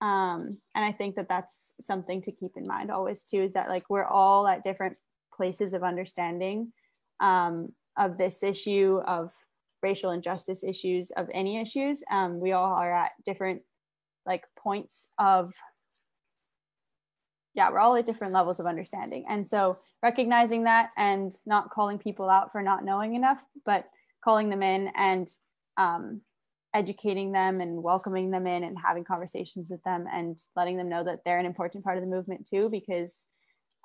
Um, and I think that that's something to keep in mind always too. Is that like we're all at different places of understanding um, of this issue of racial injustice issues of any issues. Um, we all are at different like points of yeah, we're all at different levels of understanding. And so recognizing that and not calling people out for not knowing enough, but calling them in and um, educating them and welcoming them in and having conversations with them and letting them know that they're an important part of the movement too, because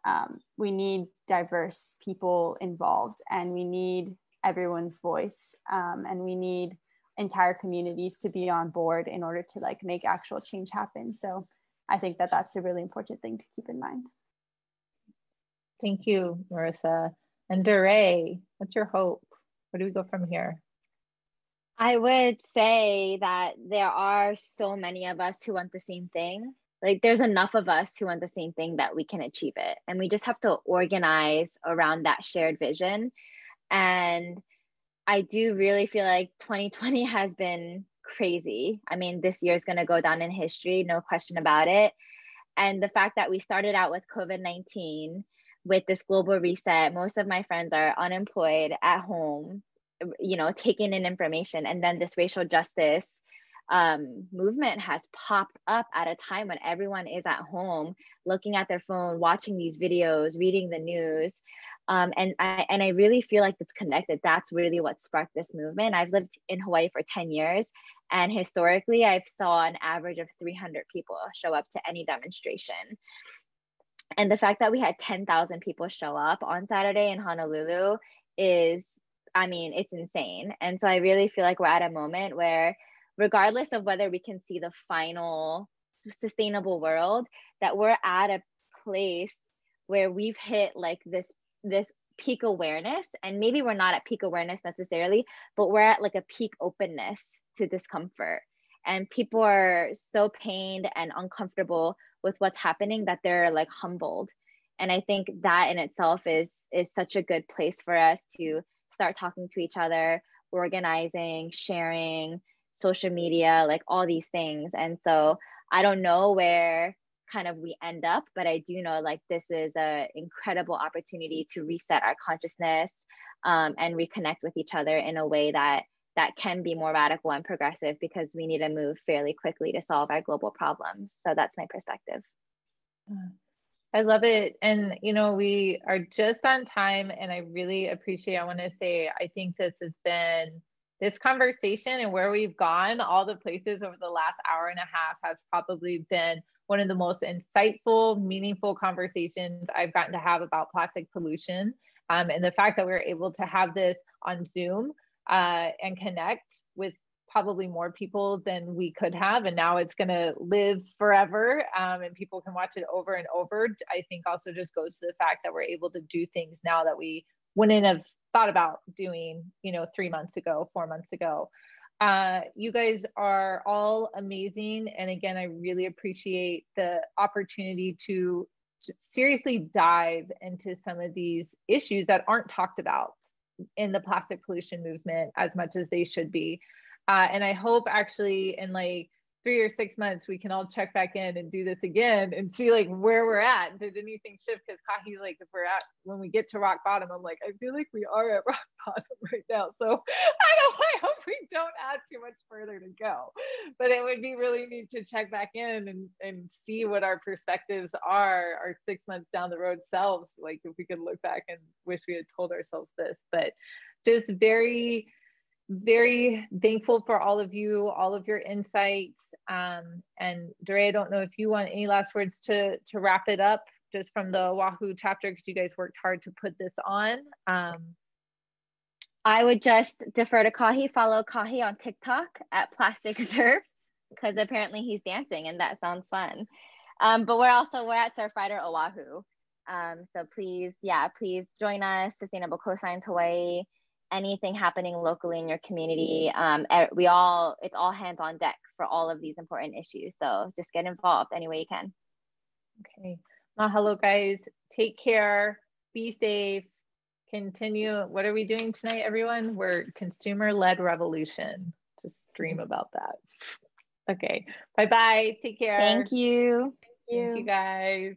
um, we need diverse people involved and we need everyone's voice um, and we need entire communities to be on board in order to like make actual change happen. So I think that that's a really important thing to keep in mind. Thank you, Marissa. And Doorae, what's your hope? Where do we go from here? I would say that there are so many of us who want the same thing. Like there's enough of us who want the same thing that we can achieve it. And we just have to organize around that shared vision. And I do really feel like 2020 has been crazy. I mean, this year is going to go down in history, no question about it. And the fact that we started out with COVID 19 with this global reset, most of my friends are unemployed at home, you know, taking in information. And then this racial justice um, movement has popped up at a time when everyone is at home looking at their phone, watching these videos, reading the news. Um, and I and I really feel like it's connected. That's really what sparked this movement. I've lived in Hawaii for 10 years, and historically, I've saw an average of 300 people show up to any demonstration. And the fact that we had 10,000 people show up on Saturday in Honolulu is, I mean, it's insane. And so I really feel like we're at a moment where, regardless of whether we can see the final sustainable world, that we're at a place where we've hit like this this peak awareness and maybe we're not at peak awareness necessarily but we're at like a peak openness to discomfort. And people are so pained and uncomfortable with what's happening that they're like humbled. And i think that in itself is is such a good place for us to start talking to each other organizing sharing social media like all these things and so i don't know where kind of we end up but i do know like this is an incredible opportunity to reset our consciousness um, and reconnect with each other in a way that that can be more radical and progressive because we need to move fairly quickly to solve our global problems so that's my perspective I love it. And, you know, we are just on time. And I really appreciate, I want to say, I think this has been this conversation and where we've gone, all the places over the last hour and a half have probably been one of the most insightful, meaningful conversations I've gotten to have about plastic pollution. Um, and the fact that we are able to have this on Zoom uh, and connect with probably more people than we could have. And now it's going to live forever um, and people can watch it over and over. I think also just goes to the fact that we're able to do things now that we wouldn't have thought about doing, you know, three months ago, four months ago. Uh, you guys are all amazing. And again, I really appreciate the opportunity to seriously dive into some of these issues that aren't talked about in the plastic pollution movement as much as they should be. Uh, and I hope actually in like three or six months we can all check back in and do this again and see like where we're at. Did anything shift? Because kahi's like if we're at when we get to rock bottom i'm like i feel like we are at rock bottom right now. So i don't i hope we don't add too much further to go. But it would be really neat to check back in and and see what our perspectives are our six months down the road selves like if we could look back and wish we had told ourselves this. But just very very thankful for all of you, all of your insights. Um, and Doorae, I don't know if you want any last words to to wrap it up, just from the Oahu chapter, because you guys worked hard to put this on. Um, I would just defer to Kahi. Follow Kahi on TikTok at Plastic Surf, because apparently he's dancing and that sounds fun. Um, but we're also we're at Surf Surfrider Oahu. Um, so please, yeah, please join us. Sustainable Coastlines Hawaii anything happening locally in your community. Um, we all, it's all hands on deck for all of these important issues. So just get involved any way you can. Okay. Mahalo, guys. Take care. Be safe. Continue. What are we doing tonight, everyone? We're consumer led revolution. Just dream about that. Okay. Bye bye. Take care. Thank you. Thank you, Thank you guys.